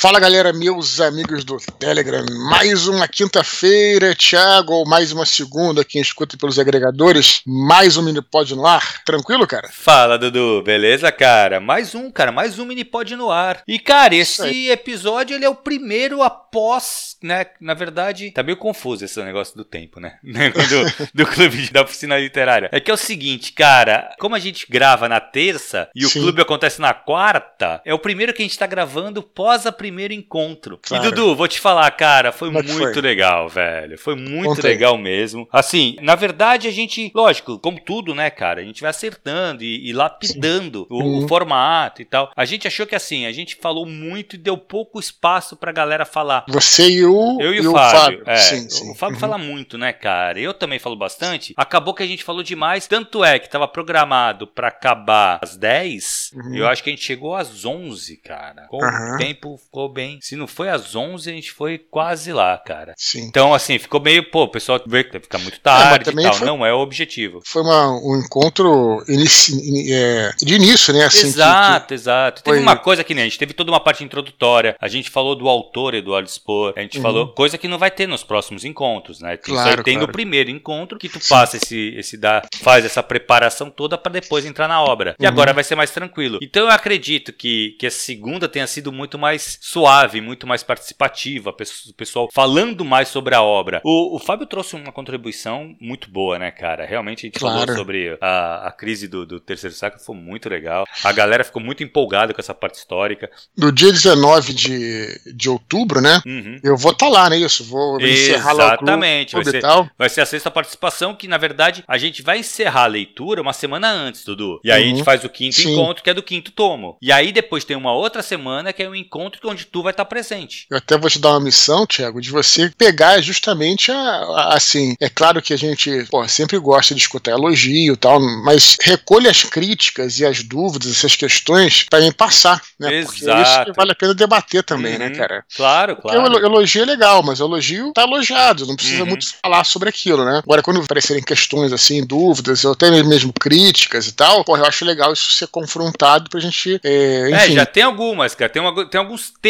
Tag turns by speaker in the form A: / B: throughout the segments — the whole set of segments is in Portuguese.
A: Fala galera, meus amigos do Telegram. Mais uma quinta-feira, Thiago, ou mais uma segunda, quem escuta pelos agregadores. Mais um Minipod no ar. Tranquilo, cara?
B: Fala, Dudu. Beleza, cara? Mais um, cara. Mais um Minipod no ar. E, cara, esse episódio ele é o primeiro após, né? Na verdade, tá meio confuso esse negócio do tempo, né? do, do clube da oficina literária. É que é o seguinte, cara. Como a gente grava na terça e Sim. o clube acontece na quarta, é o primeiro que a gente tá gravando pós a primeiro encontro. Claro. E Dudu, vou te falar, cara, foi Como é muito foi? legal, velho. Foi muito Contei. legal mesmo. Assim, na verdade, a gente, lógico, como tudo, né, cara, a gente vai acertando e, e lapidando o, uhum. o, formato e tal. A gente achou que assim, a gente falou muito e deu pouco espaço pra galera falar.
A: Você e o.
B: Eu e, e o, Fábio. Fábio. É, sim, sim. O Fábio uhum. fala muito, né, cara? Eu também falo bastante. Acabou que a gente falou demais. Tanto é que tava programado para acabar às 10. Uhum. Eu acho que a gente chegou às 11, cara. Com o tempo ficou bem. Se não foi às 11, a gente foi quase lá, cara. Sim. Então, assim, ficou meio, pô, o pessoal vê que ficar muito tarde e tal. Foi, não é o objetivo.
A: Foi uma, um encontro inici, é, de início, né?
B: Assim, exato, que, que exato. Foi... Teve uma coisa que nem, a gente teve toda uma parte introdutória. A gente falou do autor Eduardo Spohr. A gente uhum. falou coisa que não vai ter nos próximos encontros, né? Claro, Isso aí tem claro. no primeiro encontro que tu Sim. passa esse, esse dá, faz essa preparação toda para depois entrar na obra. E uhum. agora vai ser mais tranquilo. Então eu acredito que, que a segunda tenha sido muito mais suave, muito mais participativa, o pessoal falando mais sobre a obra. O, o Fábio trouxe uma contribuição muito boa, né, cara? Realmente a gente claro. falou sobre a, a crise do, do terceiro século, foi muito legal. A galera ficou muito empolgada com essa parte histórica.
A: No dia 19 de, de outubro, né? Uhum. Eu vou estar tá lá, né? Isso, vou encerrar lá o clube,
B: Exatamente. Vai ser, vai ser a sexta participação, que na verdade a gente vai encerrar a leitura uma semana antes, Dudu. E aí uhum. a gente uhum. faz o quinto Sim. encontro, que é do quinto tomo. E aí depois tem uma outra semana que é um encontro onde tu vai estar presente.
A: Eu até vou te dar uma missão, Tiago, de você pegar justamente a, a, assim. É claro que a gente pô, sempre gosta de escutar elogio e tal, mas recolha as críticas e as dúvidas, essas questões, para me passar, né? Exato. Porque é isso que vale a pena debater também, né, uhum. né, cara?
B: Claro, claro.
A: Porque o elogio é legal, mas o elogio tá elogiado, não precisa uhum. muito falar sobre aquilo, né? Agora, quando aparecerem questões assim, dúvidas, ou até mesmo críticas e tal, pô, eu acho legal isso ser confrontado pra gente. É,
B: é já tem algumas, cara. Tem, uma, tem alguns temas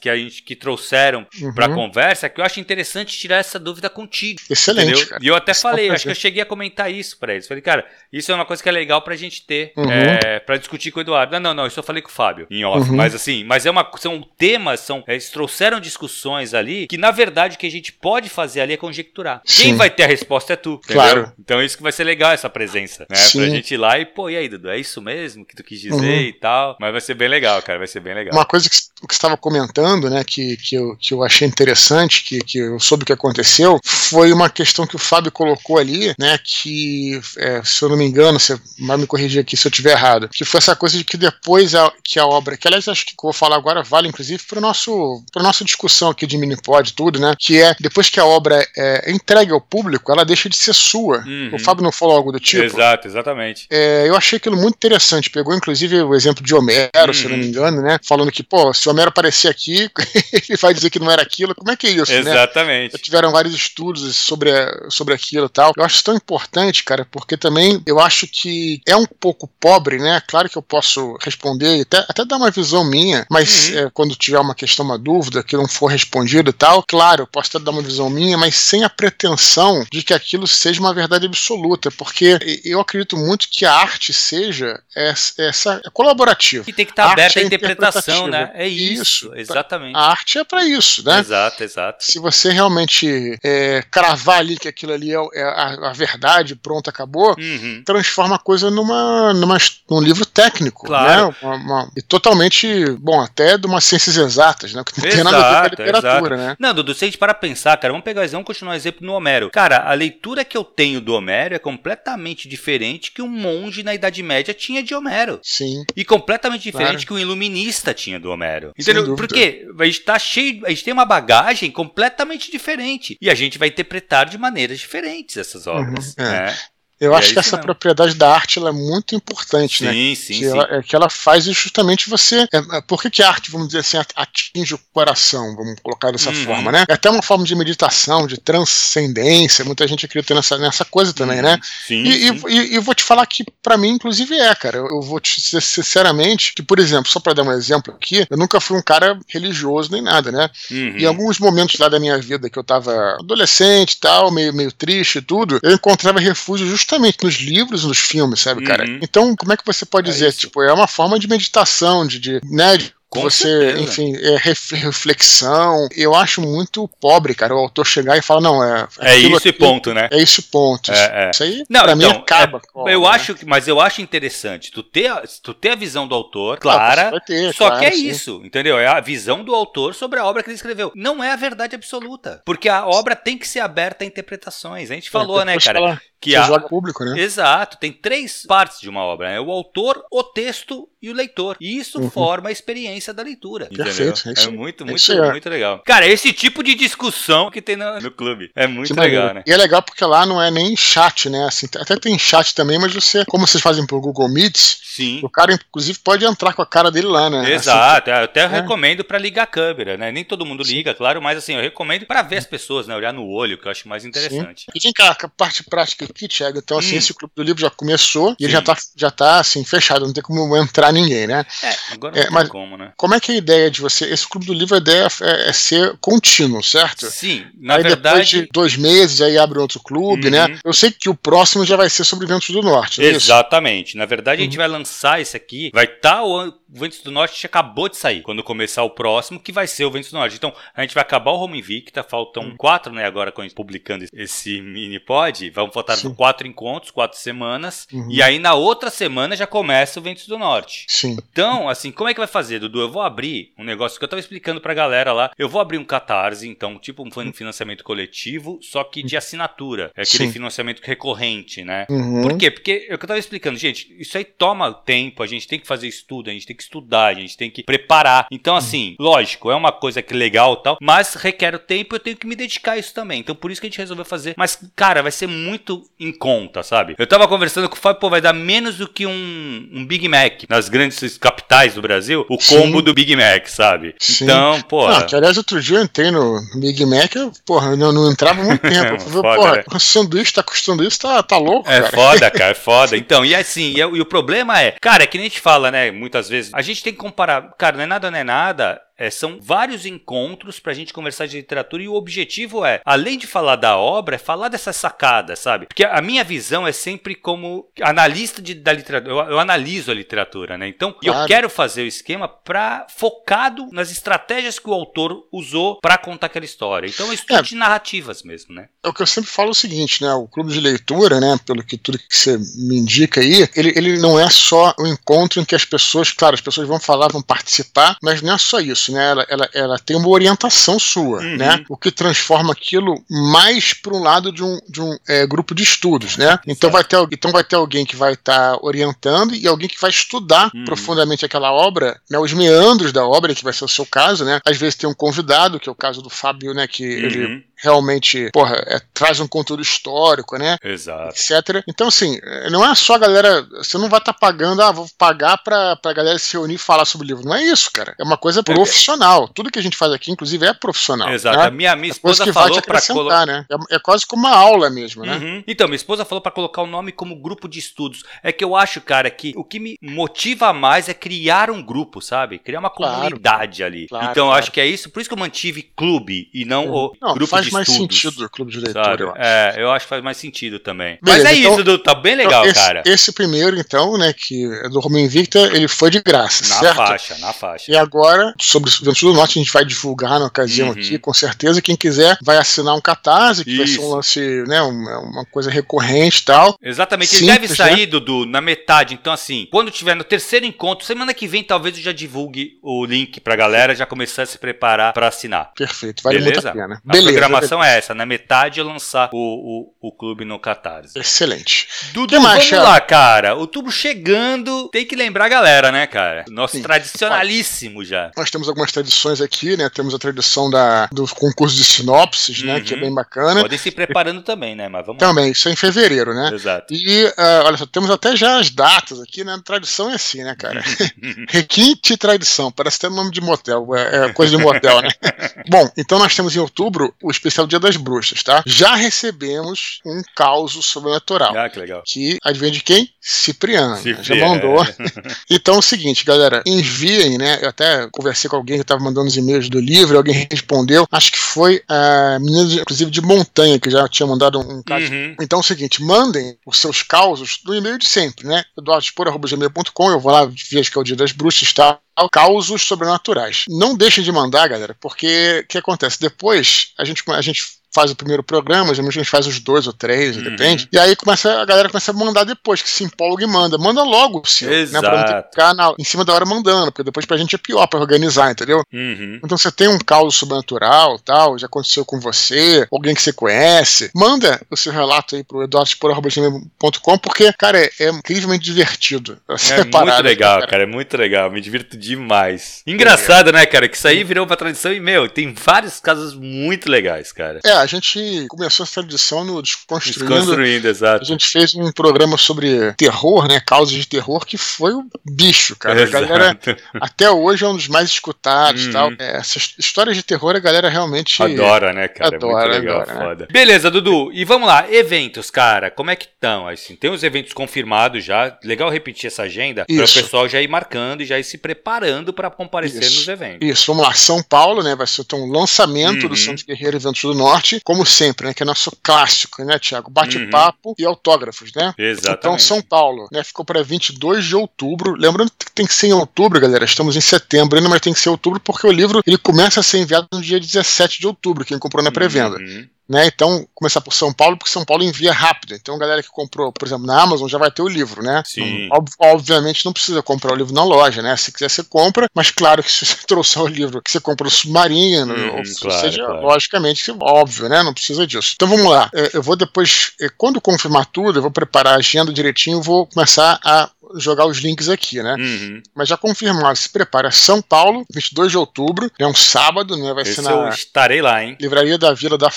B: que a gente que trouxeram uhum. pra conversa que eu acho interessante tirar essa dúvida contigo.
A: Excelente.
B: E eu até falei, acho que eu cheguei a comentar isso pra eles. Falei, cara, isso é uma coisa que é legal pra gente ter, uhum. é, pra discutir com o Eduardo. Não, não, não, isso eu falei com o Fábio, em off. Uhum. Mas assim, mas é uma, são temas, são, eles trouxeram discussões ali que, na verdade, o que a gente pode fazer ali é conjecturar. Sim. Quem vai ter a resposta é tu. Entendeu? Claro. Então isso que vai ser legal, essa presença, né? Sim. Pra gente ir lá e, pô, e aí, Dudu, é isso mesmo que tu quis dizer uhum. e tal. Mas vai ser bem legal, cara, vai ser bem legal.
A: Uma coisa que que estava comentando, né, que, que, eu, que eu achei interessante, que, que eu soube o que aconteceu, foi uma questão que o Fábio colocou ali, né, que, é, se eu não me engano, você vai me corrigir aqui se eu estiver errado, que foi essa coisa de que depois a, que a obra, que aliás acho que eu vou falar agora vale inclusive para nosso para nossa discussão aqui de minipod tudo, né, que é depois que a obra é entregue ao público, ela deixa de ser sua. Uhum. O Fábio não falou algo do tipo?
B: Exato, exatamente.
A: É, eu achei aquilo muito interessante, pegou inclusive o exemplo de Homero, uhum. se eu não me uhum. engano, né, falando que, pô, se Homero aparecer aqui, ele vai dizer que não era aquilo. Como é que é isso,
B: né? Exatamente.
A: Né? tiveram vários estudos sobre, sobre aquilo e tal. Eu acho isso tão importante, cara, porque também eu acho que é um pouco pobre, né? Claro que eu posso responder e até, até dar uma visão minha, mas uhum. é, quando tiver uma questão, uma dúvida, que não for respondido e tal, claro, eu posso até dar uma visão minha, mas sem a pretensão de que aquilo seja uma verdade absoluta, porque eu acredito muito que a arte seja essa, essa é colaborativa.
B: E tem que estar aberta à interpretação, né? É isso. Isso, exatamente.
A: A arte é para isso, né?
B: Exato, exato.
A: Se você realmente é, cravar ali que aquilo ali é, é a, a, verdade, pronto, acabou, uhum. transforma a coisa numa, numa, num livro técnico, claro. né? Uma, uma, e totalmente, bom, até de umas ciências exatas, né? Que não tem nada a ver com a literatura, exato. né?
B: Não, Dudu, se a gente para pensar, cara, vamos pegar vamos continuar o exemplo no Homero. Cara, a leitura que eu tenho do Homero é completamente diferente que um monge na Idade Média tinha de Homero.
A: Sim.
B: E completamente diferente claro. que um iluminista tinha do Homero. Entendeu? Porque a gente tá cheio, a gente tem uma bagagem completamente diferente e a gente vai interpretar de maneiras diferentes essas obras. Uhum, é. né?
A: Eu acho é que essa mesmo. propriedade da arte ela é muito importante,
B: sim,
A: né?
B: Sim, sim,
A: Ela, é que ela faz justamente você. É, é, por que, que a arte, vamos dizer assim, atinge o coração? Vamos colocar dessa uhum. forma, né? É até uma forma de meditação, de transcendência. Muita gente acredita nessa, nessa coisa também, uhum. né?
B: Sim,
A: e,
B: sim.
A: E, e, vou te falar que, para mim, inclusive, é, cara. Eu, eu, vou te dizer sinceramente que, por exemplo, só para dar um exemplo aqui, eu nunca fui um cara religioso nem nada, né?
B: Uhum.
A: Em alguns momentos lá da minha vida que eu tava adolescente e tal, meio, meio triste e tudo, eu encontrava refúgio justamente nos livros nos filmes, sabe, cara? Uhum. Então, como é que você pode é dizer? Isso. Tipo, é uma forma de meditação, de, de né, de com você, certeza. enfim, é reflexão. Eu acho muito pobre, cara, o autor chegar e falar, não, é.
B: É isso e ponto, né?
A: É isso ponto.
B: É, é.
A: Isso aí, não, pra então, mim, acaba.
B: É, eu né? acho que, mas eu acho interessante tu ter, tu ter a visão do autor, ah, clara. Ah, ter, só claro, que é sim. isso, entendeu? É a visão do autor sobre a obra que ele escreveu. Não é a verdade absoluta. Porque a obra tem que ser aberta a interpretações. A gente é, falou, né, cara? Ela,
A: que a... público, né?
B: Exato. Tem três partes de uma obra: né? o autor, o texto e o leitor. E isso uhum. forma a experiência da leitura.
A: Perfeito.
B: É, é muito, muito, é muito legal. Cara, esse tipo de discussão que tem no, no clube. É muito que legal, né?
A: E é legal porque lá não é nem chat, né? Assim, até tem chat também, mas você, como vocês fazem pro Google Meets,
B: Sim.
A: o cara, inclusive, pode entrar com a cara dele lá, né?
B: Exato. Assim, eu até é. recomendo para ligar a câmera, né? Nem todo mundo Sim. liga, claro, mas assim, eu recomendo para ver as pessoas, né? Olhar no olho, que eu acho mais interessante. Sim.
A: E vem cá, a parte prática aqui, Thiago, então assim, hum. esse clube do livro já começou e ele já tá, já tá assim, fechado, não tem como entrar ninguém, né?
B: É, agora não é, tem mas como, né?
A: Como é que é a ideia de você? Esse clube do livro, a ideia é, é ser contínuo, certo?
B: Sim, na
A: aí
B: verdade.
A: Depois de dois meses, aí abre outro clube, né? uhum. né? Eu sei que o próximo já vai ser sobre Ventos do Norte.
B: É Exatamente. Na verdade, uhum. a gente uhum. vai lançar esse aqui. Vai estar tá o o Ventos do Norte acabou de sair. Quando começar o próximo, que vai ser o Ventos do Norte. Então, a gente vai acabar o Home Invicta. Faltam uhum. quatro, né? Agora, com a gente publicando esse mini pod. Vamos faltar Sim. quatro encontros, quatro semanas. Uhum. E aí, na outra semana, já começa o Ventos do Norte.
A: Sim.
B: Então, assim, como é que vai fazer, Dudu? Eu vou abrir um negócio que eu tava explicando pra galera lá. Eu vou abrir um catarse, então, tipo um financiamento coletivo, só que de assinatura. É aquele Sim. financiamento recorrente, né?
A: Uhum.
B: Por quê? Porque é o que eu tava explicando, gente, isso aí toma tempo, a gente tem que fazer estudo, a gente tem que estudar, a gente tem que preparar. Então, assim, lógico, é uma coisa que legal tal, mas requer o tempo, eu tenho que me dedicar a isso também. Então, por isso que a gente resolveu fazer. Mas, cara, vai ser muito em conta, sabe? Eu tava conversando com o Fábio, pô, vai dar menos do que um, um Big Mac nas grandes capitais do Brasil, o combo Sim. do Big Mac, sabe?
A: Sim.
B: Então, pô.
A: Não, que aliás, outro dia eu entrei no Big Mac, eu, porra, não, não entrava muito tempo. Eu falei, porra, né? o sanduíche tá custando isso, tá, tá louco,
B: é
A: cara.
B: foda, cara, é foda. Então, e assim, e, e o problema é, cara, é que nem a gente fala, né, muitas vezes, a gente tem que comparar, cara, não é nada, não é nada, é, são vários encontros para a gente conversar de literatura e o objetivo é, além de falar da obra, é falar dessas sacadas, sabe? Porque a minha visão é sempre como analista de, da literatura. Eu, eu, analiso a literatura, né? Então, claro. eu quero fazer o esquema para focado nas estratégias que o autor usou para contar aquela história. Então, eu estudo é, de narrativas mesmo, né?
A: É o que eu sempre falo o seguinte, né? O clube de leitura, né? Pelo que tudo que você me indica aí, ele, ele não é só o encontro em que as pessoas, claro, as pessoas vão falar, vão participar, mas não é só isso né? Ela, ela, ela tem uma orientação sua, uhum. né? O que transforma aquilo mais para um lado de um, de um é, grupo de estudos, né? Então vai, ter, então vai ter alguém que vai estar tá orientando e alguém que vai estudar uhum. profundamente aquela obra, né? Os meandros da obra, que vai ser o seu caso, né? Às vezes tem um convidado, que é o caso do Fábio, né? Que uhum. ele realmente, porra, é, traz um conteúdo histórico, né?
B: Exato.
A: Etc. Então, assim, não é só a galera. Você não vai estar tá pagando, ah, vou pagar pra, pra galera se reunir e falar sobre o livro. Não é isso, cara. É uma coisa profissional. Tudo que a gente faz aqui, inclusive, é profissional.
B: Exato.
A: Né?
B: A minha, minha é esposa é falou para colocar.
A: Né? É, é, quase como uma aula mesmo, né?
B: Uhum. Então, minha esposa falou para colocar o nome como grupo de estudos. É que eu acho, cara, que o que me motiva mais é criar um grupo, sabe? Criar uma comunidade claro. ali. Claro, então, eu acho que é isso. Por isso que eu mantive clube e não uhum. o não, grupo
A: faz
B: de
A: mais
B: estudos.
A: sentido clube de leitura, eu acho.
B: É, eu acho que faz mais sentido também. Beleza, Mas é então, isso, Dudu, tá bem legal,
A: então, esse,
B: cara.
A: Esse primeiro, então, né, que é do Romeo Invicta, ele foi de graça,
B: na
A: certo?
B: Na faixa, na faixa.
A: E agora, sobre o Ventos do Norte, a gente vai divulgar na ocasião uhum. aqui, com certeza. Quem quiser vai assinar um catarse, que isso. vai ser um lance, né, uma, uma coisa recorrente e tal.
B: Exatamente, Simples, ele deve sair, né? Dudu, na metade. Então, assim, quando tiver no terceiro encontro, semana que vem, talvez eu já divulgue o link pra galera já começar a se preparar para assinar.
A: Perfeito, vale Beleza? muito a pena.
B: A Beleza, programação é essa, na metade eu lançar o, o, o clube no Catarse.
A: Excelente.
B: Dudu, mais, vamos lá, cara. O tubo chegando, tem que lembrar a galera, né, cara? Nosso Sim. tradicionalíssimo já.
A: Nós temos algumas tradições aqui, né? Temos a tradição da, do concurso de sinopses, uhum. né? Que é uhum. bem bacana.
B: Podem se preparando também, né? Mas
A: vamos Também, lá. isso é em fevereiro, né?
B: Exato.
A: E, uh, olha só, temos até já as datas aqui, né? Tradição é assim, né, cara? Requinte e tradição, parece até nome de motel, é, é coisa de motel, né? Bom, então nós temos em outubro o especial Dia das Bruxas, tá? Já recebemos um caos sobrenatural.
B: Ah, que legal.
A: Que adivinha de quem? Cipriano. Cipriano. Já mandou. então é o seguinte, galera, enviem, né? Eu até conversei com alguém que estava mandando os e-mails do livro, alguém respondeu. Acho que foi a menina, inclusive, de Montanha, que já tinha mandado um caso. Uhum. Então é o seguinte, mandem os seus causos do e-mail de sempre, né? eduardospor.gmail.com, eu vou lá, vejo que é o dia das bruxas, tá? causos sobrenaturais. Não deixem de mandar, galera, porque o que acontece? Depois a gente, a gente faz o primeiro programa, geralmente a gente faz os dois ou três, uhum. depende. E aí começa, a galera começa a mandar depois, que se empolga e manda. Manda logo o seu,
B: Exato.
A: né? Pra não ter que ficar na, em cima da hora mandando, porque depois pra gente é pior pra organizar, entendeu?
B: Uhum.
A: Então você tem um caos sobrenatural, tal, já aconteceu com você, alguém que você conhece, manda o seu relato aí pro eduardospor.com, porque, cara, é, é, incrivelmente divertido.
B: É muito legal, cara. cara. é muito legal, me divirto demais. Engraçado, é. né, cara, que isso aí virou uma tradição e, meu, tem vários casos muito legais, cara.
A: É, a gente começou essa edição no Desconstruindo.
B: Desconstruindo, exato.
A: A gente fez um programa sobre terror, né? Causas de terror, que foi o bicho, cara. Exato. A galera até hoje é um dos mais escutados uhum. tal. É, essas histórias de terror, a galera realmente.
B: Adora, né, cara? Adora, é muito legal, adora, né? foda. Né? Beleza, Dudu. E vamos lá, eventos, cara. Como é que estão? Assim, tem os eventos confirmados já. Legal repetir essa agenda para o pessoal já ir marcando e já ir se preparando para comparecer
A: Isso.
B: nos eventos.
A: Isso, vamos lá. São Paulo, né? Vai ser então, um lançamento uhum. do Santos Guerreiro Eventos do Norte como sempre, né? Que é nosso clássico, né, Tiago? Bate-papo uhum. e autógrafos, né?
B: Exatamente.
A: Então, São Paulo, né? Ficou para 22 de outubro. Lembrando que tem que ser em outubro, galera. Estamos em setembro ainda, mas tem que ser outubro porque o livro ele começa a ser enviado no dia 17 de outubro, quem comprou na pré-venda. Uhum. Né? Então, começar por São Paulo, porque São Paulo envia rápido. Então, a galera que comprou, por exemplo, na Amazon já vai ter o livro, né?
B: Sim.
A: Ob obviamente não precisa comprar o livro na loja, né? Se quiser, você compra, mas claro que se você trouxer o livro que você compra no Submarino, hum, ou claro, seja, claro. logicamente, óbvio, né? Não precisa disso. Então vamos lá. É, eu vou depois, é, quando confirmar tudo, eu vou preparar a agenda direitinho, vou começar a jogar os links aqui, né?
B: Uhum.
A: Mas já confirmado, se prepara São Paulo, 22 de outubro, é um sábado, né? Vai
B: Esse
A: ser na.
B: Eu estarei lá, hein?
A: Livraria da Vila da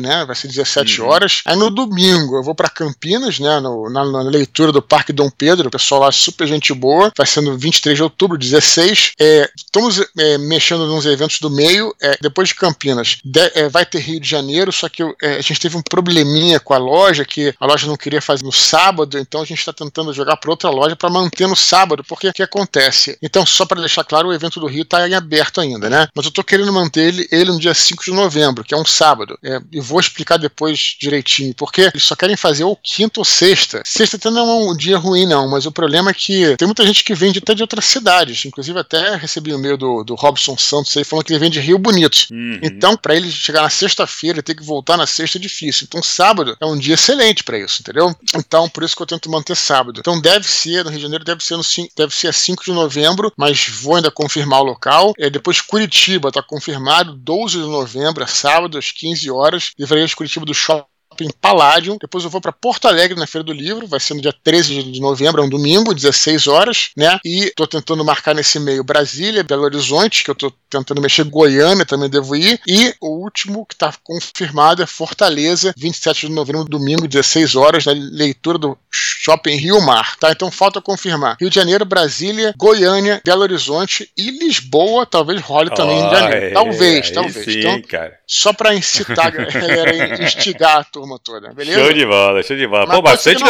A: Né? Vai ser 17 uhum. horas. Aí no domingo eu vou para Campinas, né? No, na, na, leitura do Parque Dom Pedro, o pessoal lá super gente boa. Vai ser no 23 de outubro, 16. É, estamos é, mexendo nos eventos do meio. É, depois de Campinas, de, é, vai ter Rio de Janeiro, só que é, a gente teve um probleminha com a loja, que a loja não queria fazer no sábado, então a gente está tentando jogar para outra loja loja para manter no sábado, porque o que acontece? Então, só para deixar claro, o evento do Rio está em aberto ainda, né? Mas eu estou querendo manter ele, ele no dia 5 de novembro, que é um sábado. É, e vou explicar depois direitinho, porque eles só querem fazer ou quinta ou sexta. Sexta até não é um dia ruim, não, mas o problema é que tem muita gente que vende até de outras cidades. Inclusive, até recebi o e-mail do, do Robson Santos aí falando que ele vende Rio Bonito.
B: Uhum.
A: Então, para ele chegar na sexta-feira e ter que voltar na sexta é difícil. Então, sábado é um dia excelente para isso, entendeu? Então, por isso que eu tento manter sábado. Então, deve ser no Rio de Janeiro deve ser, no, deve ser 5 de novembro, mas vou ainda confirmar o local. É, depois Curitiba está confirmado, 12 de novembro, é sábado, às 15 horas. Livraria de Curitiba do Shopping em Paládio. Depois eu vou para Porto Alegre na Feira do Livro, vai ser no dia 13 de novembro, é um domingo, 16 horas, né? E tô tentando marcar nesse meio Brasília, Belo Horizonte, que eu tô tentando mexer Goiânia, também devo ir. E o último que tá confirmado é Fortaleza, 27 de novembro, domingo, 16 horas, na leitura do Shopping Rio Mar, tá? Então falta confirmar. Rio de Janeiro, Brasília, Goiânia, Belo Horizonte e Lisboa, talvez role também oh, em janeiro. Talvez, talvez.
B: Sim,
A: então,
B: cara.
A: só para incitar a galera, instigar a turma toda, beleza?
B: Show de bola, show de bola.
A: Mas
B: Pô, bastante.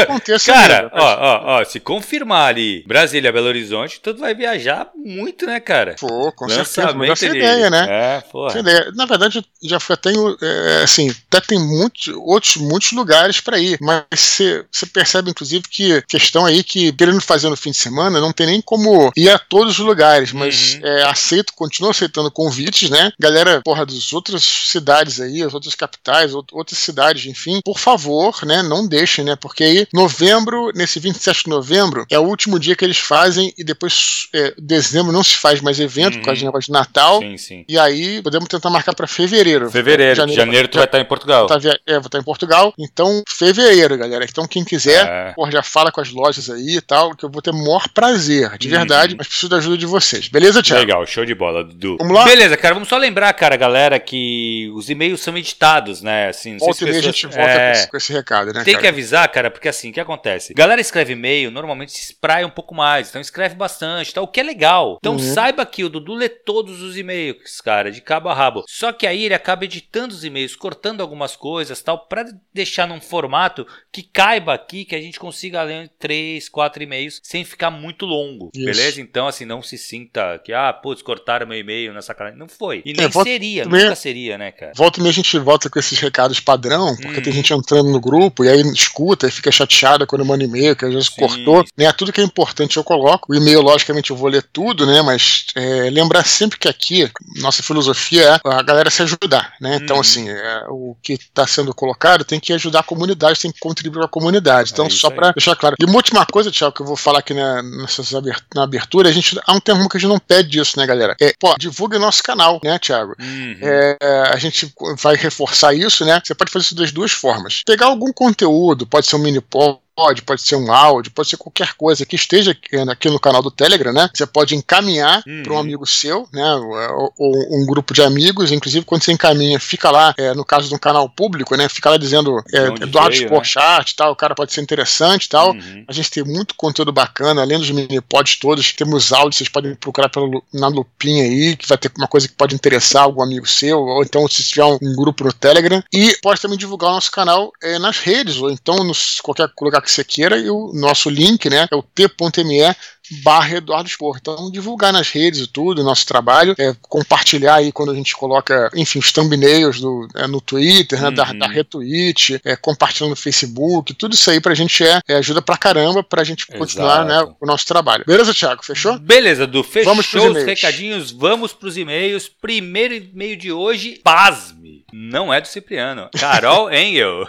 B: Cara,
A: ainda,
B: ó, ó, ó, se confirmar ali Brasília, Belo Horizonte, tu vai viajar muito, né, cara?
A: Pô, com Lançamento certeza. Essa ideia, né?
B: É, porra.
A: Ideia. Na verdade, já foi até, é, assim, até tem muitos, outros, muitos lugares para ir, mas você percebe, inclusive, que questão aí que, querendo fazer no fim de semana, não tem nem como ir a todos os lugares, mas uhum. é, aceito, continuo aceitando convites, né? Galera, porra, das outras cidades aí, as outras capitais, outras cidades, enfim enfim, por favor, né, não deixem, né, porque aí novembro, nesse 27 de novembro, é o último dia que eles fazem e depois é, dezembro não se faz mais evento uhum. por causa de negócio de Natal. Sim, sim. E aí podemos tentar marcar para fevereiro.
B: Fevereiro, janeiro, janeiro tu vai estar em Portugal.
A: Tá, é, vou estar em Portugal. Então, fevereiro, galera. Então, quem quiser, é. porra, já fala com as lojas aí e tal, que eu vou ter o maior prazer, de uhum. verdade, mas preciso da ajuda de vocês. Beleza, Thiago?
B: Legal, show de bola, Dudu. Vamos lá? Beleza, cara, vamos só lembrar, cara, galera, que os e-mails são editados, né? Assim,
A: volta se e pessoas... a gente volta é... com, esse, com, esse, recado, né?
B: Tem cara? que avisar, cara, porque assim, o que acontece? Galera escreve e-mail, normalmente se espraia um pouco mais, então escreve bastante, tá? o que é legal. Então uhum. saiba que o Dudu lê todos os e-mails, cara, de cabo a rabo. Só que aí ele acaba editando os e-mails, cortando algumas coisas, tal, para deixar num formato que caiba aqui, que a gente consiga ler três, quatro e-mails sem ficar muito longo, Isso. beleza? Então, assim, não se sinta que, ah, putz, cortaram meu e-mail na sacanagem. Não foi. E é, nem é, seria, nunca seria, né, cara?
A: Volta e meia a gente volta com esses recados padrão, porque. Tem gente entrando no grupo e aí escuta e fica chateada quando manda e-mail, que às vezes Sim. cortou. Né? Tudo que é importante eu coloco. O e-mail, logicamente, eu vou ler tudo, né? Mas é, lembrar sempre que aqui, nossa filosofia é a galera se ajudar, né? Então, hum. assim, é, o que está sendo colocado tem que ajudar a comunidade, tem que contribuir com a comunidade. Então, é só para deixar claro. E uma última coisa, Tiago, que eu vou falar aqui na, na abertura, a gente há um termo que a gente não pede isso, né, galera? É, pô, divulgue nosso canal, né, Tiago? Uhum. É, a gente vai reforçar isso, né? Você pode fazer isso das duas formas. Pegar algum conteúdo, pode ser um mini pod, pode, pode ser um áudio, pode ser qualquer coisa que esteja aqui no canal do Telegram, né? Você pode encaminhar uhum. para um amigo seu, né? Ou, ou, um grupo de amigos, inclusive quando você encaminha, fica lá, é, no caso de um canal público, né? Fica lá dizendo é, Eduardo Sporchat né? tal, o cara pode ser interessante tal. Uhum. A gente tem muito conteúdo bacana, além dos mini pods todos, temos áudios, vocês podem procurar pelo, na lupinha aí, que vai ter uma coisa que pode interessar algum amigo seu, ou então se tiver um, um grupo no Telegram. E pode também divulgar o nosso canal é, nas redes, ou então nos qualquer lugar que você queira, e o nosso link, né, é o t.me barra Eduardo Spor. Então, divulgar nas redes e tudo, o nosso trabalho, é, compartilhar aí quando a gente coloca, enfim, os thumbnails do, é, no Twitter, né, uhum. da, da retweet, é, compartilhando no Facebook, tudo isso aí pra gente é, é ajuda pra caramba pra gente continuar né, o nosso trabalho. Beleza, Thiago? Fechou?
B: Beleza, Du. Fechou vamos os recadinhos, vamos pros e-mails. Primeiro e-mail de hoje, pasme. Não é do Cipriano. Carol Engel.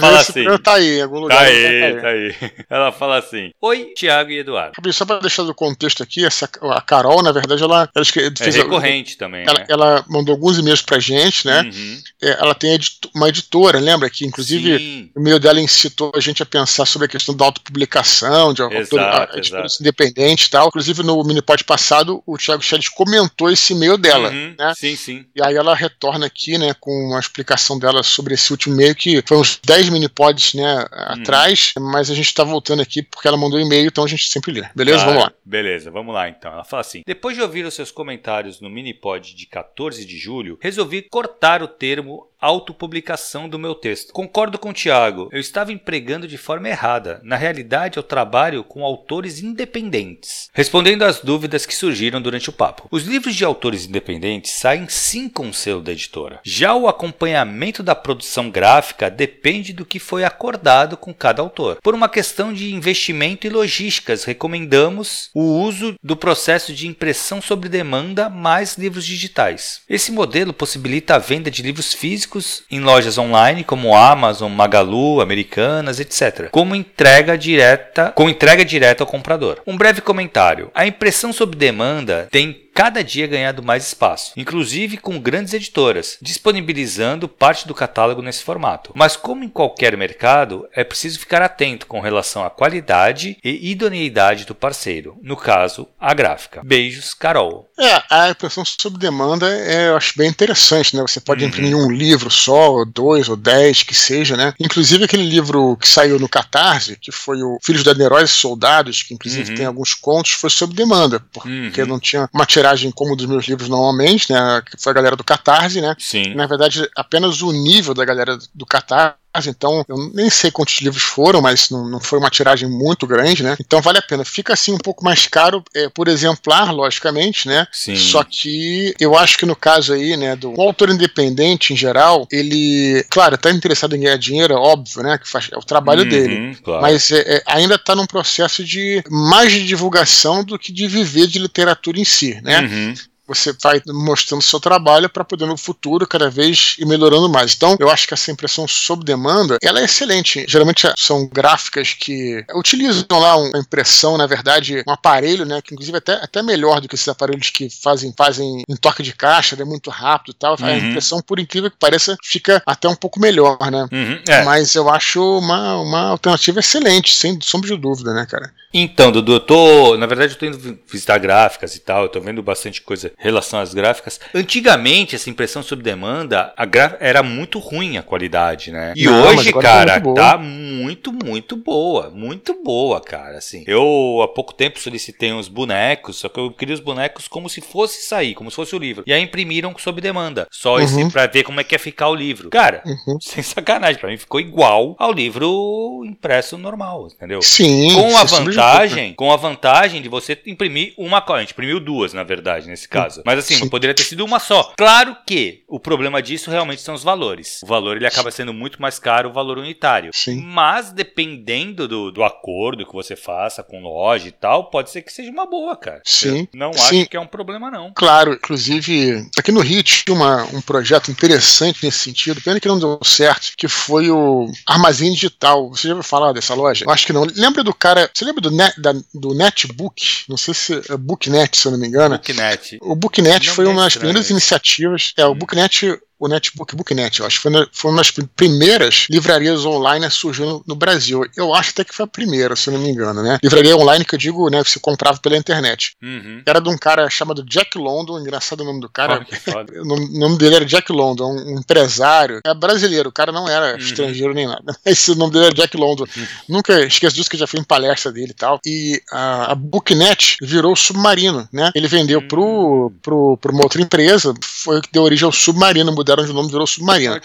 A: fala assim. Tá aí, em algum lugar.
B: Tá aí, tá aí. Ela fala assim: Oi, Thiago e Eduardo.
A: Só para deixar do contexto aqui, essa, a Carol, na verdade, ela, ela
B: fez é recorrente também.
A: Ela,
B: né?
A: ela, mandou alguns e-mails pra gente, né? Uhum. É, ela tem uma editora, lembra? Que inclusive Sim. o e-mail dela incitou a gente a pensar sobre a questão da autopublicação, de exato, autor, exato. independente e tal. Inclusive no minipod passado, o Thiago Chaves comentou esse e-mail dela. Uhum. Né?
B: Sim, sim.
A: E aí ela retorna aqui, né, com uma explicação dela sobre esse último e-mail, que foi uns 10 minipods, né, uhum. atrás, mas a gente tá voltando aqui porque ela mandou e-mail, então a gente sempre Beleza? Vamos lá.
B: Beleza, vamos lá então. Ela fala assim: depois de ouvir os seus comentários no Minipod de 14 de julho, resolvi cortar o termo autopublicação do meu texto. Concordo com o Tiago, eu estava empregando de forma errada. Na realidade, eu trabalho com autores independentes. Respondendo às dúvidas que surgiram durante o papo. Os livros de autores independentes saem sim com o selo da editora. Já o acompanhamento da produção gráfica depende do que foi acordado com cada autor. Por uma questão de investimento e logísticas, recomendamos o uso do processo de impressão sobre demanda mais livros digitais. Esse modelo possibilita a venda de livros físicos em lojas online como Amazon, Magalu, Americanas, etc., como entrega direta, com entrega direta ao comprador. Um breve comentário: a impressão sob demanda tem cada dia ganhando mais espaço, inclusive com grandes editoras, disponibilizando parte do catálogo nesse formato. Mas como em qualquer mercado, é preciso ficar atento com relação à qualidade e idoneidade do parceiro, no caso, a gráfica. Beijos, Carol.
A: É, a impressão sob demanda é, eu acho bem interessante, né? Você pode uhum. imprimir um livro só, ou dois, ou dez, que seja, né? Inclusive aquele livro que saiu no Catarse, que foi o Filhos da Heróis e Soldados, que inclusive uhum. tem alguns contos, foi sob demanda, porque uhum. não tinha material tiragem como dos meus livros normalmente, né? Que foi a galera do Catarse, né?
B: Sim.
A: Na verdade, apenas o nível da galera do Catarse então eu nem sei quantos livros foram, mas não, não, foi uma tiragem muito grande, né? Então vale a pena. Fica assim um pouco mais caro é, por exemplar, logicamente, né?
B: Sim.
A: Só que eu acho que no caso aí, né, do autor independente em geral, ele, claro, tá interessado em ganhar dinheiro, é óbvio, né? Que faz, é o trabalho uhum, dele.
B: Claro.
A: Mas é, é, ainda está num processo de mais de divulgação do que de viver de literatura em si, né?
B: Uhum.
A: Você vai mostrando seu trabalho para poder no futuro cada vez ir melhorando mais. Então, eu acho que essa impressão sob demanda, ela é excelente. Geralmente são gráficas que utilizam lá uma impressão, na verdade, um aparelho, né, que inclusive é até, até melhor do que esses aparelhos que fazem, fazem em toque de caixa, é muito rápido e tal. Uhum. A impressão, por incrível que pareça, fica até um pouco melhor, né? Uhum, é. Mas eu acho uma, uma alternativa excelente, sem sombra de dúvida, né, cara?
B: Então, Dudu, eu tô. Na verdade, eu tô indo visitar gráficas e tal, eu tô vendo bastante coisa relação às gráficas. Antigamente, essa impressão sob demanda, era muito ruim a qualidade, né? E Não, hoje, tá cara, muito tá muito, muito boa. Muito boa, cara. Assim, eu há pouco tempo solicitei uns bonecos, só que eu queria os bonecos como se fosse sair, como se fosse o livro. E aí imprimiram sob demanda. Só uhum. esse pra ver como é que ia ficar o livro. Cara, uhum. sem sacanagem, pra mim ficou igual ao livro impresso normal, entendeu?
A: Sim.
B: Com a vantagem, com a vantagem de você imprimir uma cópia. A gente imprimiu duas, na verdade, nesse caso. Mas assim, Sim. poderia ter sido uma só. Claro que o problema disso realmente são os valores. O valor ele acaba sendo muito mais caro o valor unitário. Sim. Mas dependendo do, do acordo que você faça com loja e tal, pode ser que seja uma boa, cara.
A: Sim.
B: Eu não
A: Sim.
B: acho que é um problema, não.
A: Claro, inclusive, aqui no Rio tinha uma, um projeto interessante nesse sentido, pena que não deu certo, que foi o Armazém Digital. Você já ouviu falar dessa loja? Eu acho que não. Lembra do cara. Você lembra do, net, da, do Netbook? Não sei se é Booknet, se eu não me engano.
B: Booknet.
A: O Booknet não foi uma das primeiras iniciativas. É, o hum. Booknet o Netbook Booknet, eu acho que foi, na, foi uma das primeiras livrarias online a surgir no, no, Brasil. Eu acho até que foi a primeira, se eu não me engano, né? Livraria online que eu digo, né, que você comprava pela internet. Uhum. Era de um cara chamado Jack London, engraçado o nome do cara. Oh, o nome, dele era Jack London, um, empresário. É brasileiro, o cara não era uhum. estrangeiro nem nada. Esse nome dele era Jack London. Uhum. Nunca esqueço disso que já fui em palestra dele e tal. E a, a Booknet virou submarino, né? Ele vendeu pro, hum. pro, pro uma outra empresa, foi o que deu origem ao submarino mudaram de nome, virou Submarino.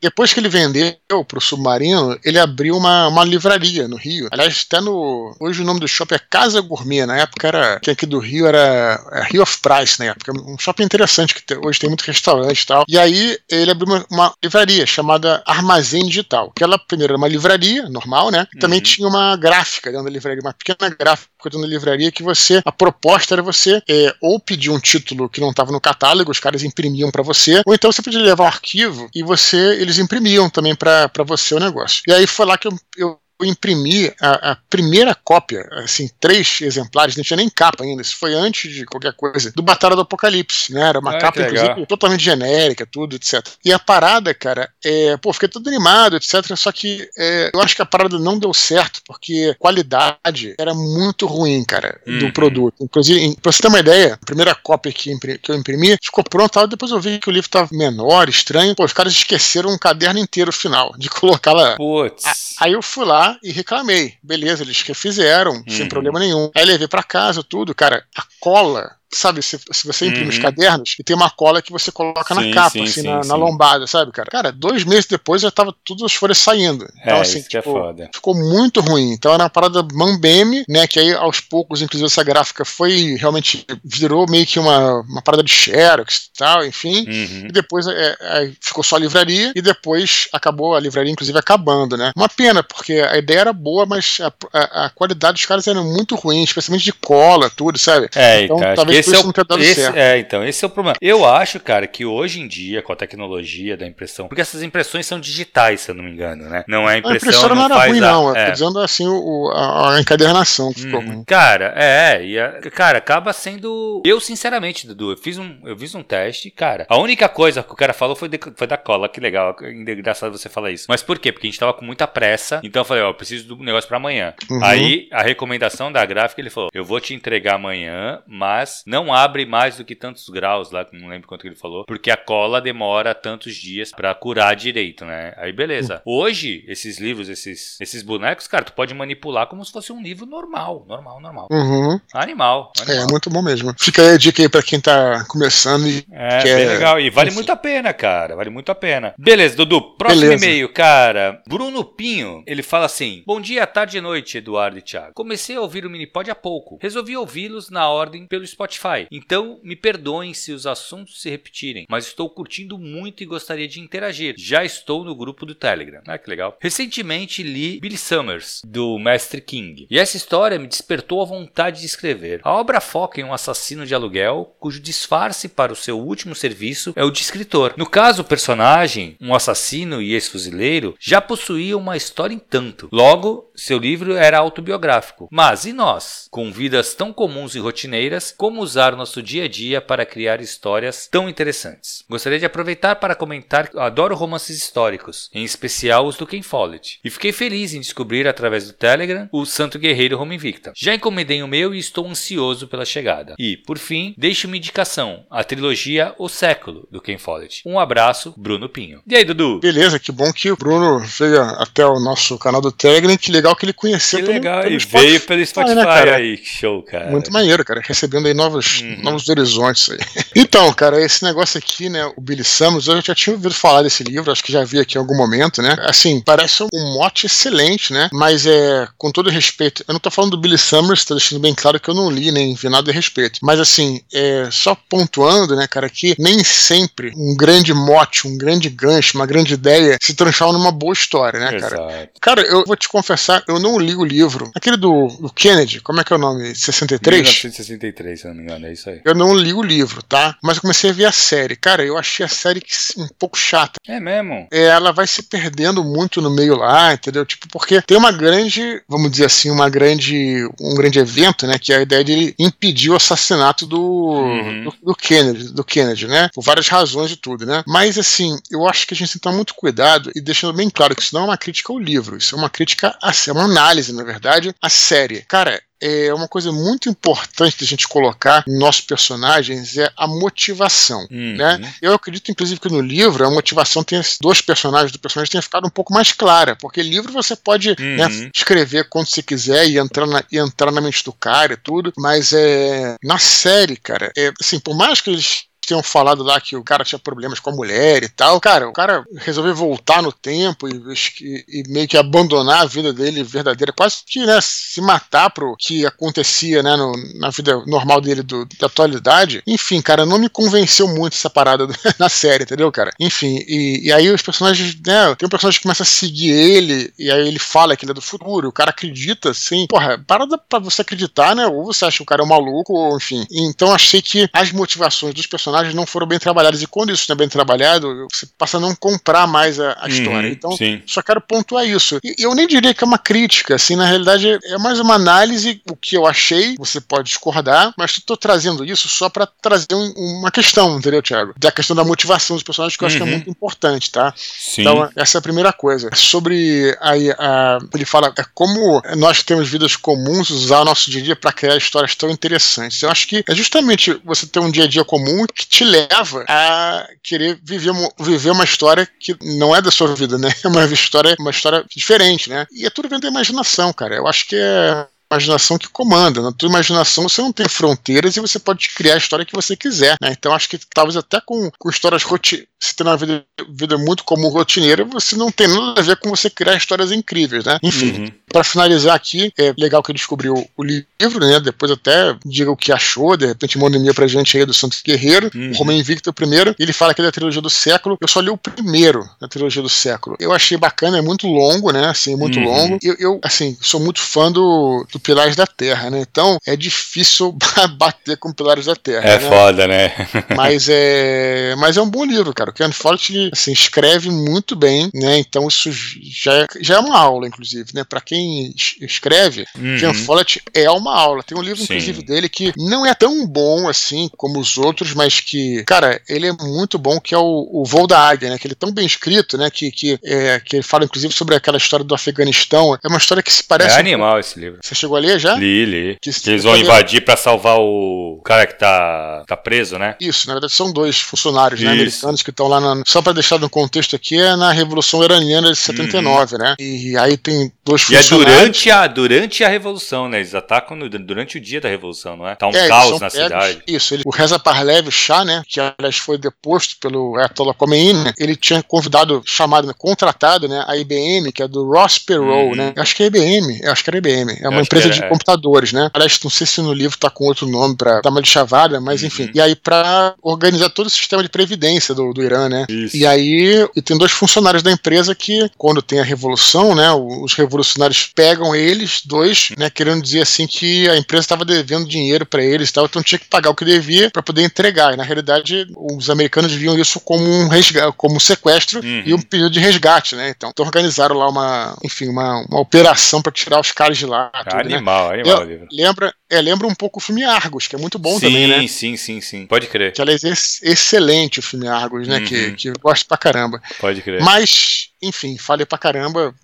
A: Depois que ele vendeu para o Submarino, ele abriu uma, uma livraria no Rio. Aliás, até no. Hoje o nome do shopping é Casa Gourmet. Na época era. Que aqui do Rio era é Rio of Price, na época. Um shopping interessante, que hoje tem muito restaurante e tal. E aí ele abriu uma, uma, livraria chamada Armazém Digital. Que ela primeiro era uma livraria normal, né? E também uhum. tinha uma gráfica dentro da livraria, uma pequena gráfica dentro da livraria que você. A proposta era você é, ou pedir um título que não estava no catálogo, os caras imprimiam para você, ou então você podia levar um arquivo e você eles imprimiam também para você o negócio. E aí foi lá que eu, eu eu imprimi a, a, primeira cópia, assim, três exemplares, não tinha nem capa ainda, isso foi antes de qualquer coisa, do Batalha do Apocalipse, né? Era uma ah, capa, inclusive, totalmente genérica, tudo, etc. E a parada, cara, é, pô, fiquei todo animado, etc. Só que é, eu acho que a parada não deu certo, porque a qualidade era muito ruim, cara, uhum. do produto. Inclusive, pra você ter uma ideia, a primeira cópia que, imprimi, que eu imprimi ficou pronta, depois eu vi que o livro tava menor, estranho. Pô, os caras esqueceram um caderno inteiro final de colocar lá.
B: Putz.
A: Aí eu fui lá e reclamei. Beleza, eles refizeram, uhum. sem problema nenhum. Aí levei para casa tudo, cara. A cola sabe, se, se você imprime uhum. os cadernos e tem uma cola que você coloca sim, na capa, sim, assim, sim, na, na, lombada, sabe, cara? Cara, dois meses depois já tava todas as folhas saindo. Então,
B: é,
A: assim,
B: é tipo,
A: é ficou muito ruim. Então era uma parada mambeme, né? Que aí aos poucos, inclusive, essa gráfica foi realmente virou meio que uma, uma parada de xerox e tal, enfim. Uhum. E depois é, é, ficou só a livraria e depois acabou a livraria, inclusive, acabando, né? Uma pena, porque a ideia era boa, mas a, a, a qualidade dos caras era muito ruim, especialmente de cola, tudo, sabe?
B: É, então, cara, talvez esse é o, esse, certo. É, então, esse é o problema. Eu acho, cara, que hoje em dia, com a tecnologia da impressão, porque essas impressões são digitais, se eu não me engano, né? Não é impressão. A impressora
A: não,
B: não era
A: ruim, a, não. É. Tô dizendo assim o, a, a encadernação que ficou hum, ruim.
B: Cara, é, e a, cara, acaba sendo. Eu, sinceramente, Dudu, eu fiz um, eu fiz um teste, cara. A única coisa que o cara falou foi, de, foi da cola. Que legal, engraçado você falar isso. Mas por quê? Porque a gente tava com muita pressa. Então eu falei, ó, eu preciso do negócio pra amanhã. Uhum. Aí a recomendação da gráfica, ele falou: eu vou te entregar amanhã, mas não abre mais do que tanto tantos graus lá, não lembro quanto que ele falou, porque a cola demora tantos dias para curar direito, né? Aí beleza. Hoje, esses livros, esses, esses bonecos, cara, tu pode manipular como se fosse um livro normal, normal, normal.
A: Uhum.
B: Animal, animal.
A: É, muito bom mesmo. Fica aí a dica aí pra quem tá começando e
B: É, quer... bem legal. E vale muito a pena, cara. Vale muito a pena. Beleza, Dudu. Próximo e-mail, cara. Bruno Pinho, ele fala assim: Bom dia, tarde e noite, Eduardo e Thiago. Comecei a ouvir o Minipod há pouco. Resolvi ouvi-los na ordem pelo Spotify. Spotify. Então, me perdoem se os assuntos se repetirem, mas estou curtindo muito e gostaria de interagir. Já estou no grupo do Telegram. Ah, que legal. Recentemente li Billy Summers, do Mestre King, e essa história me despertou a vontade de escrever. A obra foca em um assassino de aluguel cujo disfarce para o seu último serviço é o de escritor. No caso, o personagem, um assassino e ex-fuzileiro, já possuía uma história em tanto. Logo, seu livro era autobiográfico. Mas e nós, com vidas tão comuns e rotineiras, como usar nosso dia a dia para criar histórias tão interessantes? Gostaria de aproveitar para comentar que adoro romances históricos, em especial os do Ken Follett, e fiquei feliz em descobrir através do Telegram o Santo Guerreiro Roma Invicta. Já encomendei o meu e estou ansioso pela chegada. E, por fim, deixo uma indicação: a trilogia O Século do Ken Follett. Um abraço, Bruno Pinho. E aí, Dudu?
A: Beleza, que bom que o Bruno veio até o nosso canal do Telegram. Que legal que ele conheceu
B: que legal, pelo, pelo e Spotify, veio pelo Spotify né, cara? aí. Que show, cara.
A: Muito maneiro, cara. Recebendo aí novos, uhum. novos horizontes aí. Então, cara, esse negócio aqui, né, o Billy Summers, eu já tinha ouvido falar desse livro, acho que já vi aqui em algum momento, né? Assim, parece um mote excelente, né? Mas é, com todo respeito, eu não tô falando do Billy Summers, tá deixando bem claro que eu não li nem vi nada a respeito. Mas assim, é, só pontuando, né, cara, que nem sempre um grande mote, um grande gancho, uma grande ideia se transforma numa boa história, né, cara? Exato. Cara, eu vou te confessar, eu não li o livro. Aquele do, do Kennedy, como é que é o nome? 63?
B: 1963, se não me engano, é isso aí.
A: Eu não li o livro, tá? Mas eu comecei a ver a série. Cara, eu achei a série um pouco chata.
B: É mesmo?
A: É, ela vai se perdendo muito no meio lá, entendeu? Tipo, porque tem uma grande, vamos dizer assim, uma grande, um grande evento, né? Que é a ideia de impedir o assassinato do, uhum. do, do, Kennedy, do Kennedy, né? Por várias razões e tudo, né? Mas assim, eu acho que a gente tem que tomar muito cuidado e deixando bem claro que isso não é uma crítica ao livro, isso é uma crítica, a, é uma análise, na verdade, à série. Cara, é uma coisa muito importante da gente colocar nos nossos personagens é a motivação, uhum. né? Eu acredito, inclusive, que no livro a motivação tem dois personagens do personagem tenha ficado um pouco mais clara, porque livro você pode né, uhum. né, escrever quando você quiser e entrar, na, e entrar na mente do cara e tudo, mas é na série, cara, é assim, por mais que eles tinham falado lá que o cara tinha problemas com a mulher e tal. Cara, o cara resolveu voltar no tempo e, e, e meio que abandonar a vida dele verdadeira, quase que né, se matar pro que acontecia né, no, na vida normal dele do, da atualidade. Enfim, cara, não me convenceu muito essa parada na série, entendeu, cara? Enfim, e, e aí os personagens, né, tem um personagem que começa a seguir ele, e aí ele fala que ele é do futuro, o cara acredita, assim, porra, parada pra você acreditar, né? Ou você acha que o cara é um maluco, ou enfim. Então achei que as motivações dos personagens personagens não foram bem trabalhados. E quando isso não é bem trabalhado, você passa a não comprar mais a, a uhum, história. Então, sim. só quero pontuar isso. E eu nem diria que é uma crítica, assim, na realidade é mais uma análise, o que eu achei, você pode discordar, mas estou trazendo isso só para trazer um, uma questão, entendeu, Thiago? Da questão da motivação dos personagens, que eu uhum. acho que é uhum. muito importante, tá? Sim. Então, essa é a primeira coisa. Sobre aí, a, ele fala é como nós temos vidas comuns, usar o nosso dia a dia para criar histórias tão interessantes. Eu acho que é justamente você ter um dia a dia comum que te leva a querer viver, viver uma história que não é da sua vida, né? É uma história, uma história diferente, né? E é tudo vendo da imaginação, cara. Eu acho que é imaginação que comanda. Na tua imaginação você não tem fronteiras e você pode criar a história que você quiser. Né? Então acho que talvez até com, com histórias rotineiras, se tem uma vida, vida muito comum rotineira, você não tem nada a ver com você criar histórias incríveis. Né? Enfim, uhum. para finalizar aqui, é legal que descobriu o livro, né? depois até diga o que achou, de repente manda um e-mail pra gente aí do Santos Guerreiro, uhum. o Romeu Invicto é o primeiro, ele fala que é da trilogia do século, eu só li o primeiro da trilogia do século. Eu achei bacana, é muito longo, né? Assim, muito uhum. longo. Eu, eu, assim, sou muito fã do, do Pilares da Terra, né? Então é difícil bater com Pilares da Terra.
B: É
A: né?
B: foda, né?
A: mas, é, mas é um bom livro, cara. O Ken Follett assim, escreve muito bem, né? Então isso já é, já é uma aula, inclusive, né? Para quem escreve, uhum. Ken Follett é uma aula. Tem um livro, Sim. inclusive, dele que não é tão bom assim como os outros, mas que, cara, ele é muito bom, que é o, o Voo da Águia, né? Que ele é tão bem escrito, né? Que, que, é, que ele fala, inclusive, sobre aquela história do Afeganistão. É uma história que se parece.
B: É animal um... esse livro.
A: Você chegou a ler já?
B: Li, li. Que, que eles vão invadir para salvar o cara que tá, tá preso, né?
A: Isso, na verdade são dois funcionários né, americanos que estão lá na. Só para deixar no contexto aqui, é na Revolução Iraniana de 79, uhum. né? E aí tem dois funcionários.
B: E é durante a, durante a Revolução, né? Eles atacam no, durante o dia da Revolução, não é? Tá um é, caos na pegos, cidade.
A: Isso, ele, o Reza Parlev Shah, né? Que aliás foi deposto pelo Ayatollah Khomeini, né, ele tinha convidado, chamado, né, contratado, né? A IBM, que é do Ross Perot, uhum. né? Acho que é IBM, acho que era IBM. É uma empresa empresa de é. computadores, né? Aliás, não sei se no livro tá com outro nome para dar uma chavada, mas uhum. enfim. E aí, para organizar todo o sistema de previdência do, do Irã, né? Isso. E aí, e tem dois funcionários da empresa que, quando tem a revolução, né? Os revolucionários pegam eles, dois, né? Querendo dizer assim que a empresa estava devendo dinheiro para eles e tal, então tinha que pagar o que devia para poder entregar. E na realidade, os americanos viam isso como um resgate, como um sequestro uhum. e um pedido de resgate, né? Então, então organizaram lá uma, enfim, uma, uma operação para tirar os caras de lá.
B: Tudo, animal, né? animal.
A: Lembra, é, lembra um pouco o filme Argos, que é muito bom sim, também, né?
B: Sim, sim, sim. Pode crer.
A: Que, aliás, é excelente o filme Argos, né? Uhum. Que, que eu gosto pra caramba.
B: Pode crer.
A: Mas, enfim, falei pra caramba,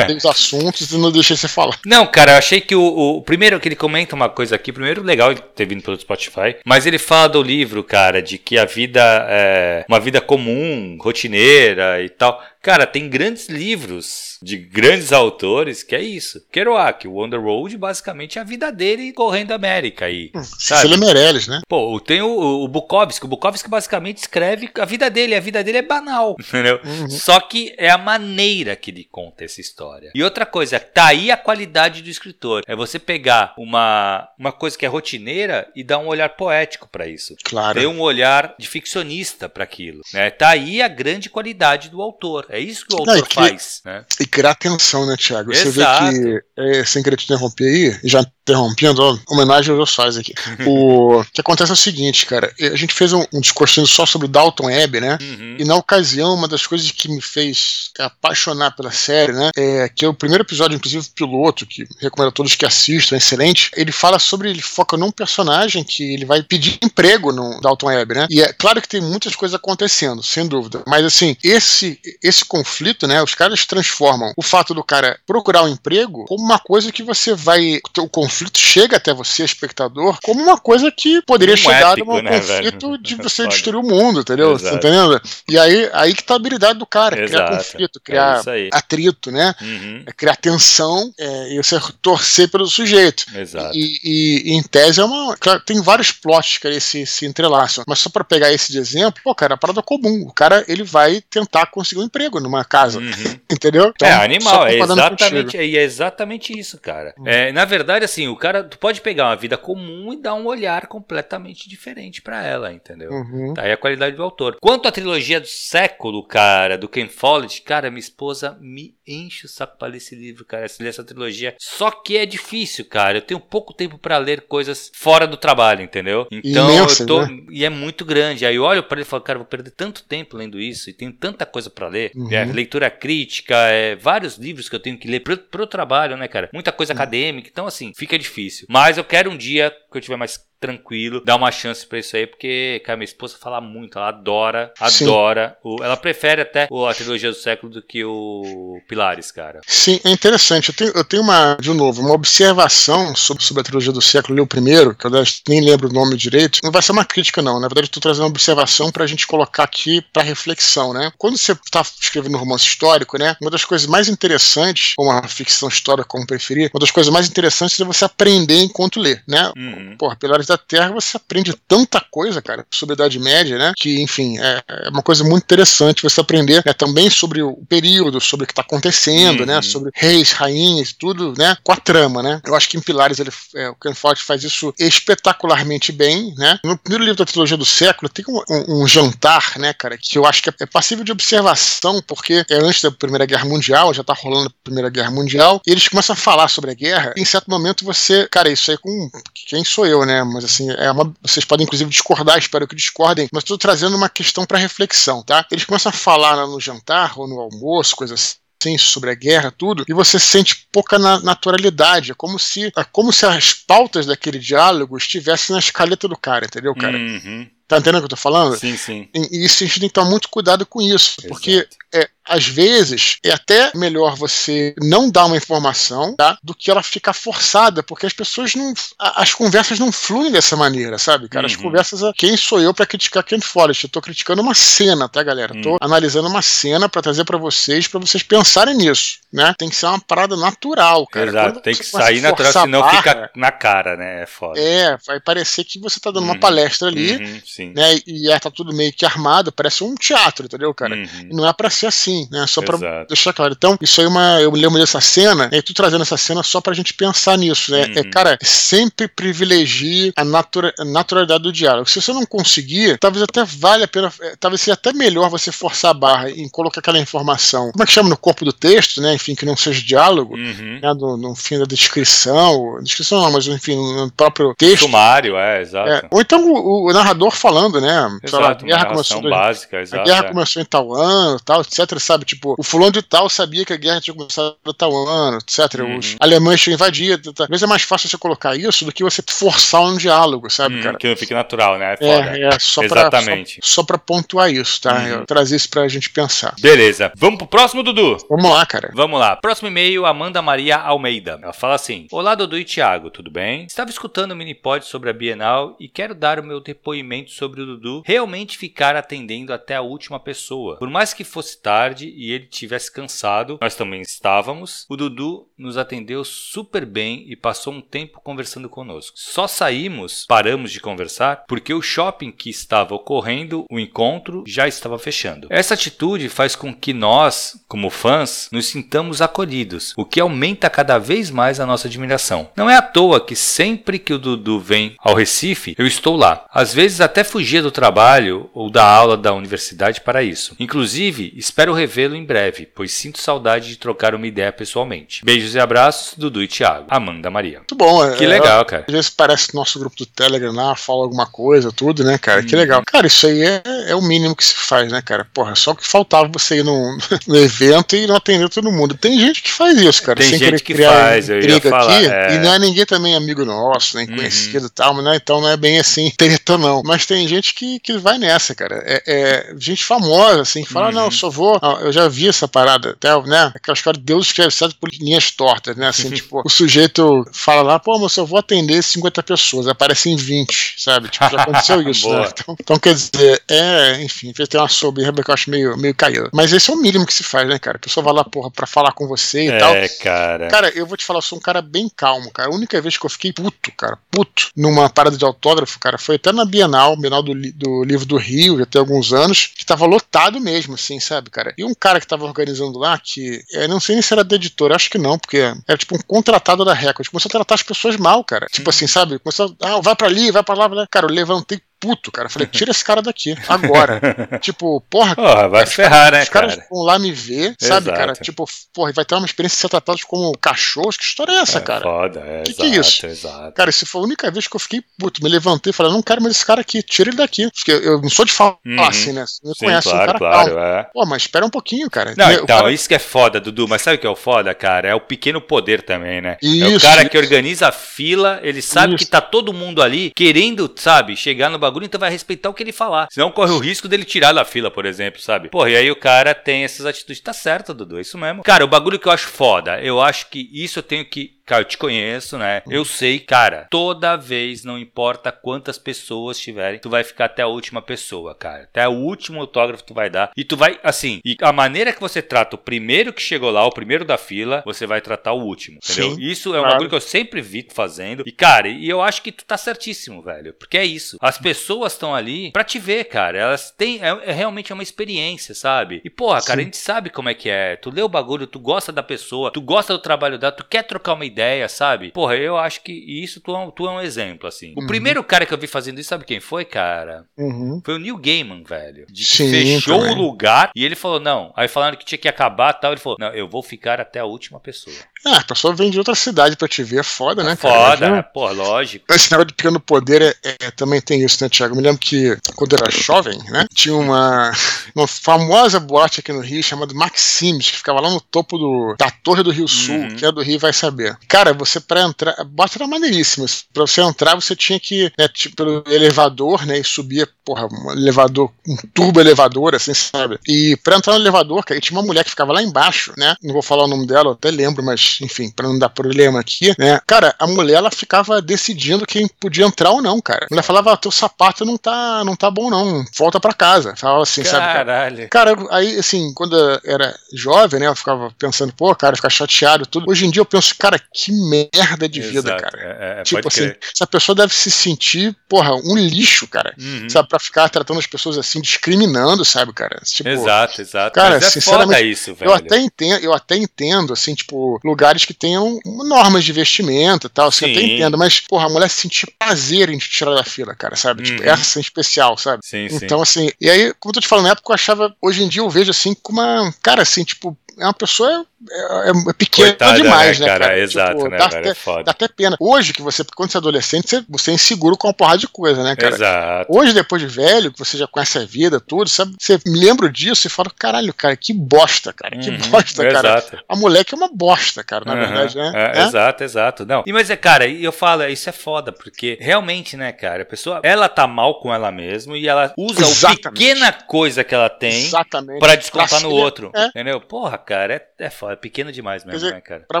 A: os assuntos e não deixei você falar.
B: Não, cara, eu achei que o, o, Primeiro que ele comenta uma coisa aqui, primeiro, legal ele ter vindo pelo Spotify, mas ele fala do livro, cara, de que a vida é uma vida comum, rotineira e tal. Cara, tem grandes livros de grandes autores que é isso. Kerouac, o Underworld, basicamente é a vida dele correndo a América aí. Hum,
A: Cecília Meirelles, né?
B: Pô, tem o, o Bukowski. O Bukowski basicamente escreve a vida dele. A vida dele é banal, entendeu? Uhum. Só que é a maneira que ele conta essa história. E outra coisa, tá aí a qualidade do escritor. É você pegar uma, uma coisa que é rotineira e dar um olhar poético para isso.
A: Claro.
B: Ter um olhar de ficcionista para aquilo. Né? Tá aí a grande qualidade do autor. É isso que o autor Não, que, faz. Né?
A: E criar tensão, né, Thiago? Você vê que, é, sem querer te interromper aí, já interrompendo, ó, homenagem aos faz aqui. o que acontece é o seguinte, cara, a gente fez um, um discurso só sobre o Dalton Webb, né? Uhum. E na ocasião, uma das coisas que me fez apaixonar pela série, né? É que é o primeiro episódio, inclusive, piloto, que recomendo a todos que assistam, é excelente. Ele fala sobre, ele foca num personagem que ele vai pedir emprego no Dalton Webb, né? E é claro que tem muitas coisas acontecendo, sem dúvida. Mas assim, esse, esse conflito, né? Os caras transformam o fato do cara procurar um emprego como uma coisa que você vai. O conflito chega até você, espectador, como uma coisa que poderia um chegar épico, num né, conflito velho? de você destruir o mundo, entendeu? Tá entendendo? E aí, aí que tá a habilidade do cara, Exato. criar conflito, criar é atrito, né? Uhum. É criar tensão é, e você torcer pelo sujeito.
B: Exato.
A: E, e, e, em tese é uma. Claro, tem vários plots que se, se entrelaçam. Mas só para pegar esse de exemplo, pô, cara, é a parada comum. O cara ele vai tentar conseguir um emprego numa casa. Uhum. Entendeu?
B: Então, é animal, é exatamente, é exatamente isso, cara. Uhum. É, na verdade, assim, o cara, tu pode pegar uma vida comum e dar um olhar completamente diferente para ela, entendeu? Uhum. Tá aí a qualidade do autor. Quanto à trilogia do século, cara, do Ken Follett, cara, minha esposa me enche o saco pra ler esse livro, cara, ler essa trilogia. Só que é difícil, cara. Eu tenho pouco tempo para ler coisas fora do trabalho, entendeu? Então, Imenso, eu tô. Né? E é muito grande. Aí eu olho para ele e falo, cara, vou perder tanto tempo lendo isso e tenho tanta coisa para ler. Uhum. É, leitura crítica, é, vários livros que eu tenho que ler pro, pro trabalho, né, cara? Muita coisa uhum. acadêmica. Então, assim, fica difícil. Mas eu quero um dia que eu tiver mais tranquilo, dar uma chance para isso aí, porque, cara, minha esposa fala muito, ela adora, adora. O, ela prefere até a trilogia do século do que o Pilares, cara.
A: Sim, é interessante. Eu tenho, eu tenho uma, de novo, uma observação sobre, sobre a trilogia do século, o primeiro, que eu nem lembro o nome direito. Não vai ser uma crítica, não. Na verdade, eu tô trazendo uma observação pra gente colocar aqui pra reflexão, né? Quando você tá escrevendo um romance histórico, né? Uma das coisas mais interessantes, ou uma ficção histórica, como preferir, uma das coisas mais interessantes é você aprender enquanto lê, né? Uhum. Porra, Pilares da Terra você aprende tanta coisa, cara, sobre a Idade Média, né? Que, enfim, é, é uma coisa muito interessante você aprender né, também sobre o período, sobre o que está acontecendo, né? uhum. né? Sobre reis, rainhas, tudo, né? Com a trama, né? Eu acho que em Pilares ele, é, o Ken Follett faz isso espetacularmente bem, né? No primeiro livro da trilogia do século tem um, um, um jantar, né, cara, que eu acho que é passível de observação, porque é antes da Primeira Guerra Mundial, já tá rolando a Primeira Guerra Mundial, e eles começam a falar sobre a guerra, em certo momento você, cara, isso aí com quem sou eu, né? Mas assim, é uma, vocês podem inclusive discordar, espero que discordem, mas estou trazendo uma questão para reflexão, tá? Eles começam a falar no jantar ou no almoço, coisas assim sobre a guerra, tudo, e você sente pouca na naturalidade. É como se, é como se as pautas daquele diálogo estivessem na escaleta do cara, entendeu, cara? Uhum. Tá entendendo o que eu tô falando?
B: Sim, sim.
A: E, isso a gente tem que tomar muito cuidado com isso, Exato. porque é, às vezes é até melhor você não dar uma informação tá, do que ela ficar forçada, porque as pessoas não. as conversas não fluem dessa maneira, sabe, cara? As uhum. conversas. Quem sou eu para criticar Ken Forrest? Eu tô criticando uma cena, tá, galera? Uhum. Tô analisando uma cena para trazer para vocês, para vocês pensarem nisso, né? Tem que ser uma parada natural, cara.
B: Exato, tem que sair natural, senão barra, fica na cara, né? É foda.
A: É, vai parecer que você tá dando uhum. uma palestra ali. Uhum,
B: Sim.
A: né? E é, tá tudo meio que armado, parece um teatro, entendeu, cara?
B: Uhum.
A: Não é pra ser assim, né? Só pra
B: Exato.
A: deixar claro. Então, isso aí é uma. Eu lembro dessa cena, e tu trazendo essa cena só pra gente pensar nisso, né?
B: Uhum.
A: É, cara, sempre privilegie a, natura, a naturalidade do diálogo. Se você não conseguir, talvez até vale a pena, é, talvez seja até melhor você forçar a barra em colocar aquela informação, como é que chama no corpo do texto, né? Enfim, que não seja diálogo,
B: Uhum.
A: né? No, no fim da descrição, descrição não, mas enfim, no próprio texto.
B: Sumário, é, exato.
A: É, ou então o, o narrador falando, né? sei lá,
B: Exato,
A: a guerra começou
B: básica,
A: a
B: exato.
A: guerra
B: é.
A: começou em tal ano, tal, etc, sabe? Tipo, o fulano de tal sabia que a guerra tinha começado em tal ano, etc.
B: Uhum.
A: Os alemães tinham invadido. Às vezes é mais fácil você colocar isso do que você forçar um diálogo, sabe,
B: Hum,
A: cara?
B: que não fique natural, né? É foda.
A: É, é, só pra,
B: Exatamente.
A: só, só pra pontuar isso, tá?
B: Uhum.
A: Eu trazer isso pra gente pensar.
B: Beleza. Vamos pro próximo, Dudu?
A: Vamos lá, cara.
B: Vamos lá. Próximo e-mail, Amanda Maria Almeida. Ela fala assim: Olá, Dudu e Thiago, tudo bem? Estava escutando o Minipod sobre a Bienal e quero dar o meu depoimento sobre o Dudu realmente ficar atendendo até a última pessoa. Por mais que fosse tarde e ele tivesse cansado, nós também estávamos, o Dudu nos atendeu super bem e passou um tempo conversando conosco. Só saímos, paramos de conversar, porque o shopping que estava ocorrendo o encontro já estava fechando. Essa atitude faz com que nós, como fãs, nos sintamos acolhidos, o que aumenta cada vez mais a nossa admiração. Não é à toa que sempre que o Dudu vem ao Recife, eu estou lá. Às vezes até fugia do trabalho ou da aula da universidade para isso. Inclusive, espero revê-lo em breve, pois sinto saudade de trocar uma ideia pessoalmente. Beijos e abraços, Dudu e Thiago. Amanda Maria.
A: Muito bom. é-
B: Que legal, cara.
A: Às vezes parece nosso grupo do Telegram lá, fala alguma coisa, tudo, né, cara? Que
B: Uhum.
A: legal. Cara, isso aí é, é o mínimo que se faz, né, cara? Porra, só que faltava você ir no, no evento e não atender todo mundo. Tem gente que faz isso, cara.
B: Tem
A: sem
B: gente que faz, eu ia falar,
A: aqui.
B: é.
A: E não é ninguém também amigo nosso, nem
B: Uhum.
A: conhecido e tal, mas, né, então não é bem assim, treta não. Mas tem gente que, que vai nessa, cara. É, é gente famosa, assim, que fala,
B: Uhum.
A: não, eu só vou. Ah, Eu já vi essa parada, até, né? Aquela história de Deus escreve certo por linhas tortas, né? Assim, tipo, o sujeito fala lá, pô, mas eu vou atender 50 pessoas, aparecem 20, sabe? Tipo, já aconteceu isso, né? Então, então, quer dizer, é, enfim, tem uma soberba que eu acho meio, meio caída. Mas esse é o mínimo que se faz, né, cara? A pessoa vai lá, porra, pra falar com você e tal.
B: É, cara.
A: Cara, eu vou te falar, eu sou um cara bem calmo, cara. A única vez que eu fiquei puto, cara, puto, numa parada de autógrafo, cara, foi até na Bienal, Bienal do, do Livro do Rio, já tem alguns anos, que tava lotado mesmo, assim, sabe, cara? E um cara que tava organizando lá, que eu não sei nem se era da editora, acho que não, porque era tipo um contratado da Record. Começou a tratar as pessoas mal, cara. Tipo assim, sabe? Começou, a, ah, vai pra ali, vai pra lá, vai lá. Cara, eu levantei puto, cara. Falei, tira esse cara daqui, agora. tipo, porra,
B: Porra, vai ferrar,
A: caras-
B: né,
A: Os caras
B: cara?
A: vão lá me ver, sabe,
B: Exato.
A: cara? Tipo, porra, vai ter uma experiência de ser tratados como cachorros. Que história é essa,
B: É
A: cara?
B: Foda, é,
A: Que que é
B: exato,
A: isso?
B: exato.
A: Cara, se foi a única vez que eu fiquei puto, me levantei e falei, não quero mais esse cara aqui, tira ele daqui. Porque eu não sou de falar
B: Uhum.
A: assim, né? Você me
B: Sim,
A: conhece, um
B: claro,
A: cara
B: claro,
A: calmo.
B: é.
A: Pô, mas espera um pouquinho, cara.
B: Não, então,
A: cara-
B: isso que é foda, Dudu. Mas sabe o que é o foda, cara? É o pequeno poder também, né? é o
A: Isso,
B: cara que
A: isso.
B: organiza a fila, ele sabe
A: Isso.
B: que tá todo mundo ali querendo, sabe, chegar no bagulho, então vai respeitar o que ele falar. Senão corre o risco dele tirar da fila, por exemplo, sabe? Porra, e aí o cara tem essas atitudes. Tá certo, Dudu, é isso mesmo. Cara, o bagulho que eu acho foda, eu acho que isso eu tenho que. Cara, eu te conheço, né? Eu sei, cara, toda vez, não importa quantas pessoas tiverem, tu vai ficar até a última pessoa, cara. Até o último autógrafo tu vai dar. E tu vai, assim, e a maneira que você trata o primeiro que chegou lá, o primeiro da fila, você vai tratar o último, entendeu?
A: Sim,
B: isso é um
A: claro.
B: bagulho que eu sempre vi tu fazendo. E, cara, e eu acho que tu tá certíssimo, velho. Porque é isso. As pessoas estão ali pra te ver, cara. Elas têm. É, é realmente uma experiência, sabe? E, porra, cara,
A: Sim.
B: a gente sabe como é que é. Tu lê o bagulho, tu gosta da pessoa, tu gosta do trabalho dela, tu quer trocar uma ideia, sabe? Porra, eu acho que isso tu é um, tu é um exemplo, assim. O
A: Uhum.
B: primeiro cara que eu vi fazendo isso, sabe quem foi, cara?
A: Uhum.
B: Foi o Neil Gaiman, velho. De,
A: Sim,
B: fechou
A: também.
B: o lugar e ele falou: não. Aí falaram que tinha que acabar e tal. Ele falou: não, eu vou ficar até a última pessoa.
A: Ah, a pessoa vem de outra cidade pra te ver, é foda, né, cara?
B: Foda, né? Pô, lógico.
A: Esse negócio de pequeno poder é, é- também tem isso, né, Thiago? Eu me lembro que quando eu era jovem, né, tinha uma, uma famosa boate aqui no Rio chamada Maximes, que ficava lá no topo do, da Torre do Rio Sul,
B: Uhum.
A: que é do Rio vai saber. Cara, você pra entrar, a boate era maneiríssima. Pra você entrar, você tinha que, né, tipo, pelo elevador, né, e subia, porra, um elevador, um turbo elevador, assim, sabe? E pra entrar no elevador, cara, tinha uma mulher que ficava lá embaixo, né, não vou falar o nome dela, eu até lembro, mas, enfim, pra não dar problema aqui, né, cara, a mulher, ela ficava decidindo quem podia entrar ou não, cara. A mulher falava, ah, teu sapato não tá, não tá bom não, volta pra casa. Falava assim, sabe? cara?
B: Caralho.
A: Cara, aí, assim, quando eu era jovem, né, eu ficava pensando, pô, cara, ficar chateado e tudo. Hoje em dia eu penso, cara, que merda de
B: Exato,
A: vida, cara.
B: É, é,
A: tipo
B: pode
A: assim,
B: crer.
A: essa pessoa deve se sentir, porra, um lixo, cara.
B: Uhum.
A: Sabe, pra ficar tratando as pessoas assim, discriminando, sabe, cara? Tipo,
B: Exato, exato.
A: cara,
B: Mas é
A: sinceramente,
B: foda isso, velho.
A: Eu até entendo, eu até entendo, assim, tipo, lugares que tenham normas de vestimento e tal, assim, eu até
B: Sim.
A: entendo, mas, porra, a mulher sentir prazer em te tirar da fila, cara, sabe? Tipo,
B: Uhum.
A: essa em especial, sabe?
B: Sim, sim.
A: Então, assim, e aí, como eu tô te falando, na época eu achava, hoje em dia eu vejo assim, com uma, cara, assim, tipo, é uma pessoa é, é pequena
B: Coitada,
A: demais,
B: né,
A: né,
B: cara?
A: cara?
B: Exato,
A: Tipo,
B: né,
A: dá,
B: velho?
A: até,
B: É foda.
A: dá até pena. Hoje, que você, quando você é adolescente, você, você é inseguro com uma porrada de coisa, né, cara?
B: Exato.
A: Hoje, depois de velho, que você já conhece a vida, tudo, sabe? Você me lembra disso e fala, caralho, cara, que bosta, cara, que
B: Uhum,
A: bosta, cara.
B: Exato.
A: A moleque é uma bosta, cara, na
B: Aham,
A: verdade, né?
B: é,
A: É?
B: Exato, exato. Não. E, mas é, cara, e eu falo, isso é foda, porque realmente, né, cara, a pessoa, ela tá mal com ela mesma e ela usa a pequena coisa que ela tem pra descontar
A: Pra
B: no outro.
A: É.
B: Entendeu? Porra, cara, é, é foda, é pequeno demais mesmo,
A: dizer,
B: né, cara?
A: Pra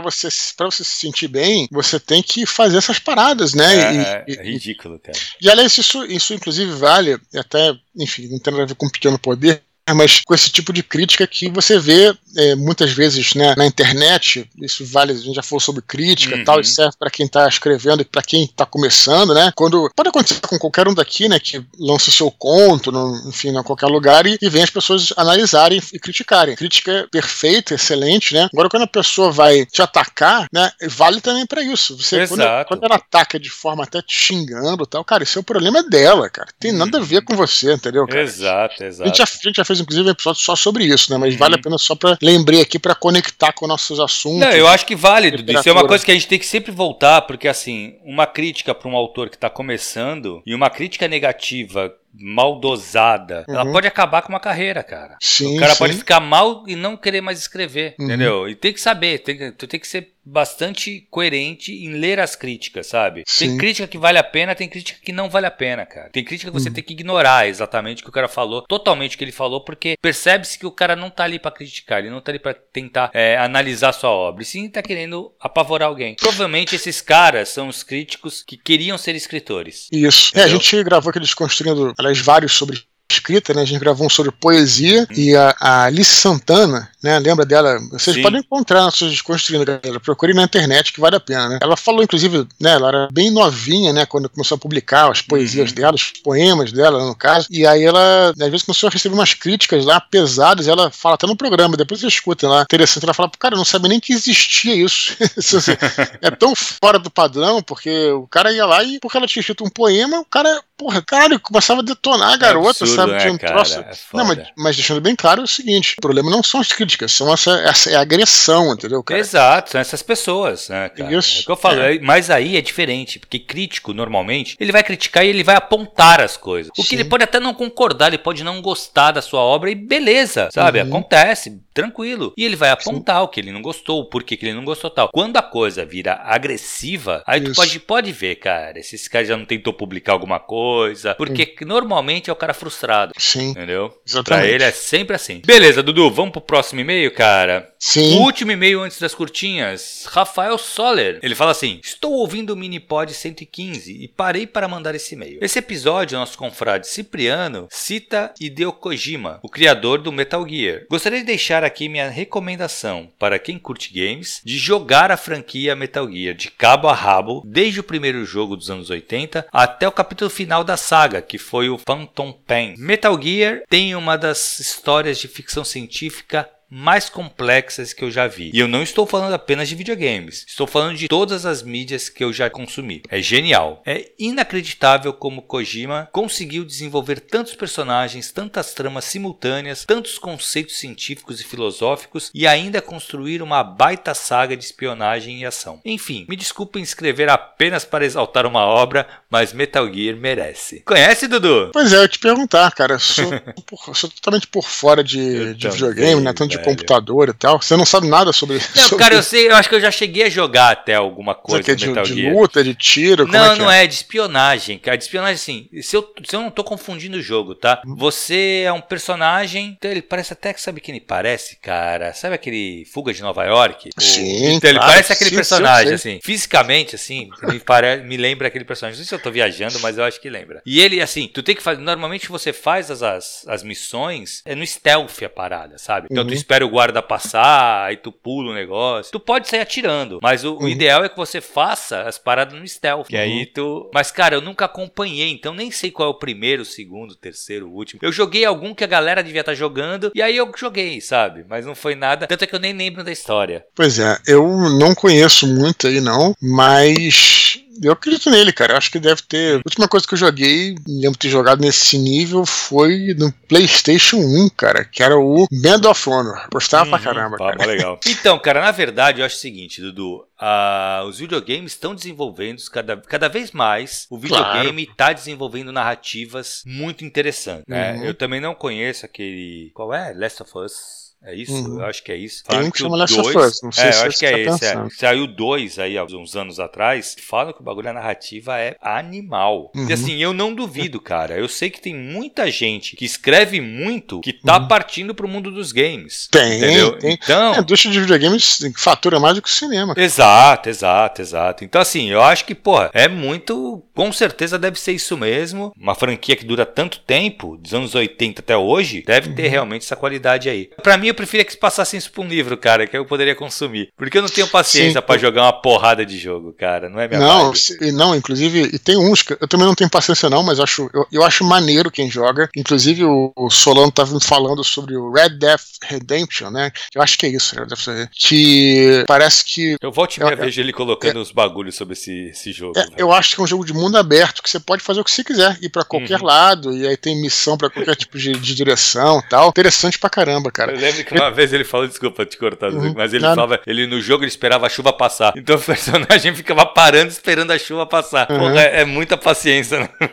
A: você, pra você se sentir bem, você tem que fazer essas paradas, né?
B: É,
A: E-
B: é,
A: e,
B: é ridículo, cara.
A: E aliás, isso, isso inclusive vale, até, enfim, não tem nada a ver com pequeno poder, mas com esse tipo de crítica que você vê é, muitas vezes né, na internet, isso vale, a gente já falou sobre crítica e
B: Uhum.
A: tal, isso serve para quem está escrevendo e para quem está começando, né? Quando pode acontecer com qualquer um daqui, né, que lança o seu conto, no, enfim, em qualquer lugar e, e vem as pessoas analisarem e criticarem. Crítica é perfeita, excelente, né? Agora quando a pessoa vai te atacar, né, vale também para isso. Você quando,
B: Exato.
A: quando ela ataca de forma até te xingando, e tal, cara, isso é o problema dela, cara. Tem nada a ver com você, entendeu, cara?
B: Exato,
A: A
B: exato.
A: gente, já, a gente já fez, inclusive, um episódio só sobre isso, né? Mas
B: Uhum.
A: vale a pena só pra lembrei aqui pra conectar com nossos assuntos.
B: Não, eu acho que vale, Dudu. Isso é uma coisa que a gente tem que sempre voltar, porque assim, uma crítica para um autor que está começando e uma crítica negativa mal dosada, ela
A: Uhum.
B: pode acabar com uma carreira, cara.
A: Sim,
B: o cara
A: sim.
B: pode ficar mal e não querer mais escrever,
A: Uhum.
B: entendeu? E tem que saber, tem que, tu tem que ser bastante coerente em ler as críticas, sabe? Tem
A: Sim.
B: crítica que vale a pena, tem crítica que não vale a pena, cara. Tem crítica que você
A: Uhum.
B: tem que ignorar exatamente o que o cara falou, totalmente o que ele falou, porque percebe-se que o cara não tá ali pra criticar, ele não tá ali pra tentar é, analisar sua obra, e sim tá querendo apavorar alguém. Provavelmente esses caras são os críticos que queriam ser escritores.
A: Isso. É, a
B: Entendeu?
A: gente gravou aqueles construindo, aliás, vários sobre escrita, né? A gente gravou um sobre poesia
B: Uhum.
A: e a, a Alice Santana, né? Lembra dela? Vocês
B: Sim.
A: podem encontrar nossos desconstruindo, galera. Procure na internet que vale a pena, né? Ela falou, inclusive, né? Ela era bem novinha, né? Quando começou a publicar as poesias
B: Uhum.
A: dela, os poemas dela, no caso. E aí ela, às vezes, começou a receber umas críticas lá pesadas. Ela fala até no programa, depois vocês escutem lá. Interessante. Ela fala, cara, não sabia nem que existia isso. Isso, assim, é tão fora do padrão, porque o cara ia lá e, porque ela tinha escrito um poema, o cara, porra, cara, começava a detonar a garota,
B: absurdo,
A: sabe?
B: né,
A: Tinha um
B: cara?
A: troço.
B: É
A: não, mas, mas deixando bem claro o seguinte: o problema não são as críticas, são essa, essa é a agressão, entendeu, cara?
B: Exato, são essas pessoas, né, cara?
A: Isso,
B: É o que eu falo,
A: é.
B: é, mas aí é diferente, porque crítico, normalmente, ele vai criticar e ele vai apontar as coisas. O que
A: Sim.
B: ele pode até não concordar, ele pode não gostar da sua obra e beleza, sabe?
A: Uhum.
B: Acontece, tranquilo. E ele vai apontar o que ele não gostou, o porquê que ele não gostou tal. Quando a coisa vira agressiva, aí tu
A: Isso.
B: pode, pode ver, cara, se esse cara já não tentou publicar alguma coisa, porque normalmente é o cara frustrado.
A: Sim,
B: Entendeu? Pra
A: exatamente.
B: ele é sempre assim. Beleza, Dudu, vamos pro próximo e-mail, cara?
A: Sim.
B: O último e-mail antes das curtinhas, Rafael Soller. Ele fala assim: Estou ouvindo o Minipod 115 e parei para mandar esse e-mail. Esse episódio, nosso confrade Cipriano cita Hideo Kojima, o criador do Metal Gear. Gostaria de deixar aqui minha recomendação para quem curte games de jogar a franquia Metal Gear de cabo a rabo, desde o primeiro jogo dos anos 80 até o capítulo final da saga, que foi o Phantom Pain. Metal Gear tem uma das histórias de ficção científica mais complexas que eu já vi. E eu não estou falando apenas de videogames, estou falando de todas as mídias que eu já consumi. É genial. É inacreditável como Kojima conseguiu desenvolver tantos personagens, tantas tramas simultâneas, tantos conceitos científicos e filosóficos e ainda construir uma baita saga de espionagem e ação. Enfim, me desculpem escrever apenas para exaltar uma obra, mas Metal Gear merece. Conhece, Dudu?
A: Pois é, eu te perguntar, cara. Eu sou, por- sou totalmente por fora de, de videogame, né? Tanto de. Computador e tal. Você não sabe nada sobre.
B: Não,
A: sobre
B: cara, eu sei, eu acho que eu já cheguei a jogar até alguma coisa
A: aqui é de,
B: Metal
A: de
B: Gear.
A: luta, de tiro?
B: Não,
A: que
B: não é? de espionagem, cara. De espionagem, assim, se eu, se eu não tô confundindo o jogo, tá? Você é um personagem. Então ele parece até que sabe quem ele parece, cara. Sabe aquele Fuga de Nova York? O-
A: Sim,
B: Então ele
A: claro,
B: parece aquele
A: sim,
B: personagem, assim. Fisicamente, assim, me, pare... me lembra aquele personagem. Não sei se eu tô viajando, mas eu acho que lembra. E ele, assim, tu tem que fazer. Normalmente você faz as, as, as missões, é no stealth a parada, sabe? Então tu
A: Uhum.
B: espera espera o guarda passar, aí tu pula o negócio. Tu pode sair atirando, mas o, uhum. o ideal é que você faça as paradas no stealth. Que aí uhum. tu. Mas, cara, eu nunca acompanhei, então nem sei qual é o primeiro, o segundo, o terceiro, o último. Eu joguei algum que a galera devia estar tá jogando, e aí eu joguei, sabe? Mas não foi nada. Tanto é que eu nem lembro da história.
A: Pois é, eu não conheço muito aí, não, mas eu acredito nele, cara. Eu acho que deve ter. A última coisa que eu joguei, lembro de ter jogado nesse nível, foi no PlayStation 1, cara, que era o Band of Honor. Gostava uhum, pra caramba, cara.
B: legal. Então, cara, na verdade, eu acho o seguinte, Dudu. Uh, os videogames estão desenvolvendo cada, cada vez mais. O videogame está claro. desenvolvendo narrativas muito interessantes. Né? Uhum. Eu também não conheço aquele. Qual é? Last of Us. É isso? Uhum. Eu acho que é isso.
A: Tem um que chama Last of Us, não sei
B: é,
A: se
B: eu acho que é tá esse. É. Saiu dois aí há uns anos atrás. Falam que o bagulho da narrativa é animal. Uhum. E assim, eu não duvido, cara. Eu sei que tem muita gente que escreve muito que tá uhum. partindo pro mundo dos games.
A: Tem, entendeu? tem. Então, é, a indústria de videogames fatura mais do que o cinema.
B: Exato, exato, exato. Então assim, eu acho que, porra, é muito... Com certeza deve ser isso mesmo. Uma franquia que dura tanto tempo, dos anos 80 até hoje, deve ter uhum. realmente essa qualidade aí. Pra mim, eu preferia que passassem isso pra um livro, cara, que eu poderia consumir. Porque eu não tenho paciência para jogar uma porrada de jogo, cara. Não é minha
A: Não, se, não, inclusive, e tem uns que eu também não tenho paciência, não, mas eu acho, eu, eu acho maneiro quem joga. Inclusive, o, o Solano tava falando sobre o Red Death Redemption, né? Eu acho que é isso, Red Death Que parece que.
B: Eu volto e me vejo ele colocando é, os bagulhos sobre esse, esse jogo.
A: É, eu acho que é um jogo de mundo aberto, que você pode fazer o que você quiser, ir para qualquer uhum. lado, e aí tem missão para qualquer tipo de, de direção tal. Interessante pra caramba, cara.
B: Eu lembro uma vez ele falou, desculpa te cortar, uhum, mas ele falava, ele no jogo ele esperava a chuva passar. Então o personagem ficava parando esperando a chuva passar. Uhum. Porra, é, é, muita paciência, né?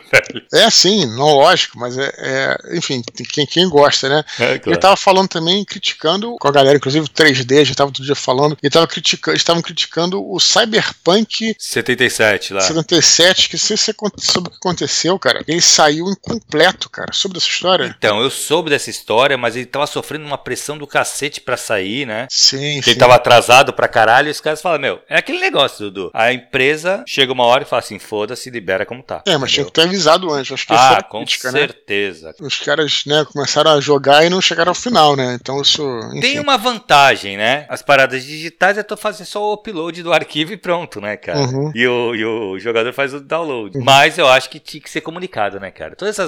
A: É sim, não lógico, mas é, é enfim, quem, quem gosta, né? É, claro. Ele tava falando também, criticando com a galera, inclusive 3D, já tava outro dia falando, e tava criticando, estavam criticando o Cyberpunk
B: 77 lá.
A: 77, que se você soube o que aconteceu, cara, ele saiu incompleto, cara, sobre essa história.
B: Então, eu soube dessa história, mas ele tava sofrendo uma pressão do cacete pra sair, né?
A: Sim,
B: sim. Ele tava atrasado pra caralho e os caras falam, meu, é aquele negócio, Dudu. A empresa chega uma hora e fala assim, foda-se, libera como tá.
A: É, mas entendeu? tinha que ter avisado antes. Acho que
B: ah, com crítica, né? certeza.
A: Né? Os caras, né, começaram a jogar e não chegaram ao final, né? Então isso.
B: Enfim. Tem uma vantagem, né? As paradas digitais é tu fazer só o upload do arquivo e pronto, né, cara? Uhum. E, o, e o jogador faz o download. Uhum. Mas eu acho que tinha que ser comunicado, né, cara? Todos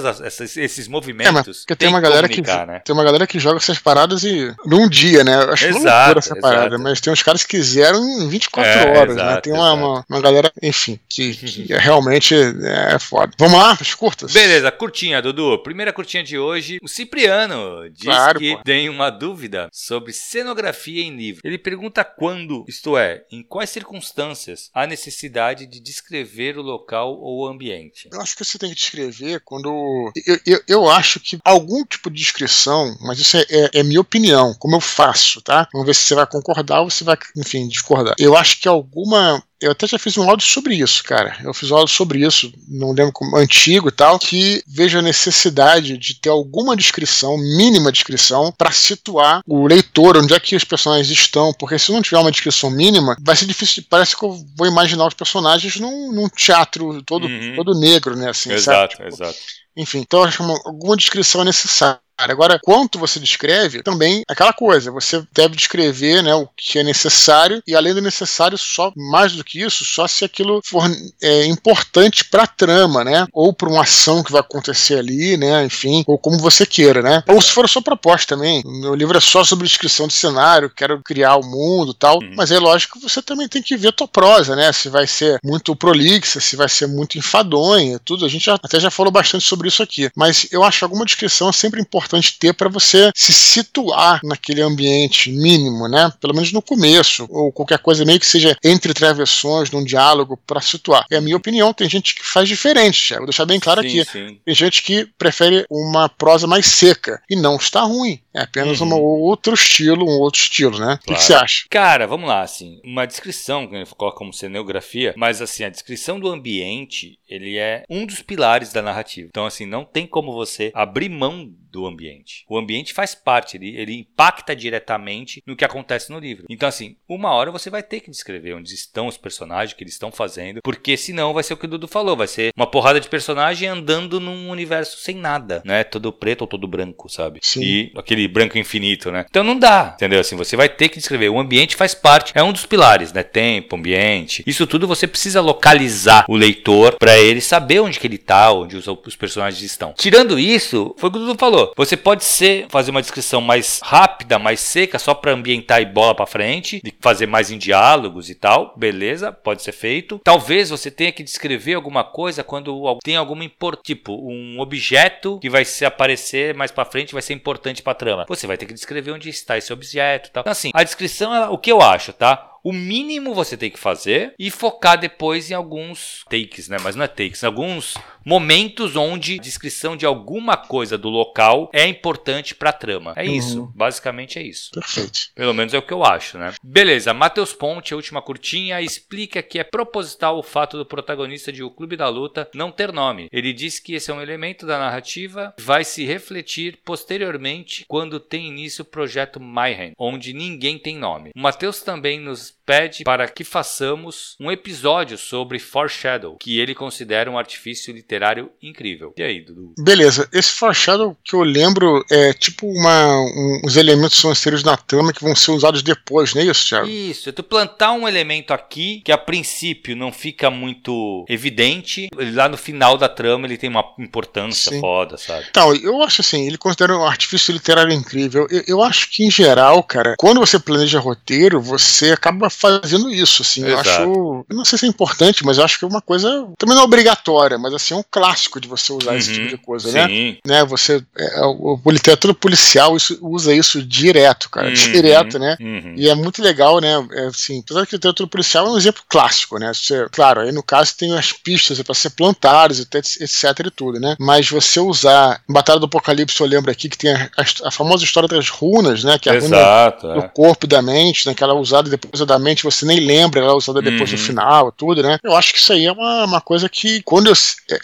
B: esses movimentos.
A: É, tem, tem uma galera que, né? Tem uma galera que joga essas paradas e num dia, né? Acho exato, essa parada, mas tem uns caras que quiseram em 24 é, horas, né? exato, né? Tem uma, uma, uma, galera, enfim, que, que realmente é foda. Vamos lá, as curtas?
B: Beleza, curtinha, Dudu. Primeira curtinha de hoje. O Cipriano diz claro, que pô. tem uma dúvida sobre cenografia em livro. Ele pergunta quando, isto é, em quais circunstâncias há necessidade de descrever o local ou o ambiente.
A: Eu acho que você tem que descrever quando. Eu, eu, eu acho que algum tipo de descrição, mas isso é, é, é minha opinião, como eu faço tá? Vamos ver se você vai concordar ou se vai, enfim, discordar. Eu acho que alguma eu até já fiz um áudio sobre isso, cara. Eu fiz um áudio sobre isso, não lembro como, antigo e tal, que vejo a necessidade de ter alguma descrição, mínima descrição, para situar o leitor, onde é que os personagens estão, porque se não tiver uma descrição mínima, vai ser difícil. Parece que eu vou imaginar os personagens num, num teatro todo, uhum. todo negro, né? Assim,
B: exato, sabe? exato.
A: Enfim, então acho que uma, alguma descrição é necessária. Agora, quanto você descreve, também é aquela coisa, você deve descrever né, o que é necessário, e além do necessário, só mais do que isso, só se aquilo for é, importante para a trama, né? Ou para uma ação que vai acontecer ali, né? Enfim, ou como você queira, né? Ou se for a sua proposta também. O meu livro é só sobre descrição de cenário, quero criar o mundo tal. Uhum. Mas é lógico que você também tem que ver a tua prosa, né? Se vai ser muito prolixa, se vai ser muito enfadonha, tudo. A gente já, até já falou bastante sobre isso aqui. Mas eu acho alguma descrição sempre importante importante ter para você se situar naquele ambiente mínimo, né? Pelo menos no começo, ou qualquer coisa meio que seja entre travessões, num diálogo, para situar. É a minha opinião, tem gente que faz diferente, vou deixar bem claro sim, aqui. Sim. Tem gente que prefere uma prosa mais seca, e não está ruim. É apenas uhum. um outro estilo, um outro estilo, né? Claro. O que você acha?
B: Cara, vamos lá, assim, uma descrição, que ele coloca como cenografia, mas assim, a descrição do ambiente, ele é um dos pilares da narrativa. Então, assim, não tem como você abrir mão do ambiente. O ambiente faz parte, ele, ele impacta diretamente no que acontece no livro. Então, assim, uma hora você vai ter que descrever onde estão os personagens, o que eles estão fazendo, porque senão vai ser o que o Dudu falou, vai ser uma porrada de personagem andando num universo sem nada, né? Todo preto ou todo branco, sabe?
A: Sim.
B: E aquele branco infinito, né? Então não dá, entendeu? Assim, você vai ter que descrever. O ambiente faz parte, é um dos pilares, né? Tempo, ambiente. Isso tudo você precisa localizar o leitor para ele saber onde que ele tá, onde os, os personagens estão. Tirando isso, foi o que o Dudu falou. Você pode ser fazer uma descrição mais rápida, mais seca, só para ambientar e bola para frente, de fazer mais em diálogos e tal, beleza, pode ser feito. Talvez você tenha que descrever alguma coisa quando tem alguma import, tipo um objeto que vai se aparecer mais para frente, vai ser importante para trama. Você vai ter que descrever onde está esse objeto, tal. Então, assim, a descrição é o que eu acho, tá? O mínimo você tem que fazer e focar depois em alguns takes, né? Mas não é takes, alguns momentos onde a descrição de alguma coisa do local é importante para a trama. É uhum. isso, basicamente é isso.
A: Perfeito.
B: Pelo menos é o que eu acho, né? Beleza, Matheus Ponte, a última curtinha, explica que é proposital o fato do protagonista de O Clube da Luta não ter nome. Ele diz que esse é um elemento da narrativa, vai se refletir posteriormente quando tem início o projeto Mayhem, onde ninguém tem nome. O Matheus também nos pede para que façamos um episódio sobre Foreshadow, que ele considera um artifício literário incrível. E aí, Dudu?
A: Beleza, esse Foreshadow que eu lembro é tipo uma, um, os elementos são inseridos na trama que vão ser usados depois, não é isso, Thiago?
B: Isso, é tu plantar um elemento aqui que a princípio não fica muito evidente, lá no final da trama ele tem uma importância Sim. foda, sabe?
A: Então, eu acho assim, ele considera um artifício literário incrível. Eu, eu acho que em geral, cara, quando você planeja roteiro, você acaba fazendo isso, assim. Exato. Eu acho. Eu não sei se é importante, mas eu acho que é uma coisa. Também não é obrigatória, mas assim, é um clássico de você usar uhum, esse tipo de coisa, né? sim. né? né? Você. É, o, o literatura policial isso, usa isso direto, cara. Uhum, direto, né? Uhum. E é muito legal, né? É, assim, apesar que a literatura policial é um exemplo clássico, né? Você, claro, aí no caso tem as pistas é para ser plantadas, etc e tudo, né? Mas você usar. Batalha do Apocalipse, eu lembro aqui que tem a, a, a famosa história das runas, né? Que é a
B: Exato,
A: runa é. do corpo e da mente, né? Que ela é usada depois da mente você nem lembra, ela é usada depois uhum. no final, tudo, né? Eu acho que isso aí é uma, uma coisa que, quando é,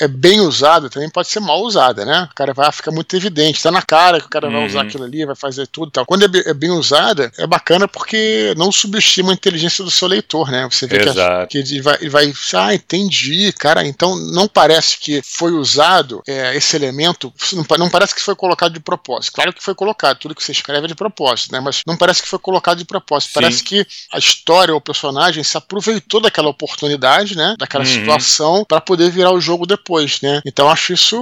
A: é bem usada, também pode ser mal usada, né? O cara vai ficar muito evidente, tá na cara que o cara uhum. vai usar uhum. aquilo ali, vai fazer tudo e tal. Quando é, é, bem usada, é bacana porque não subestima a inteligência do seu leitor, né? Você vê Exato. que, que ele vai, ele vai, ah, entendi, cara, então não parece que foi usado é, esse elemento, não, não parece que foi colocado de propósito. Claro que foi colocado, tudo que você escreve é de propósito, né? Mas não parece que foi colocado de propósito. Sim. Parece que a história ou o personagem se aproveitou daquela oportunidade, né? Daquela uhum. situação para poder virar o jogo depois, né? Então acho isso,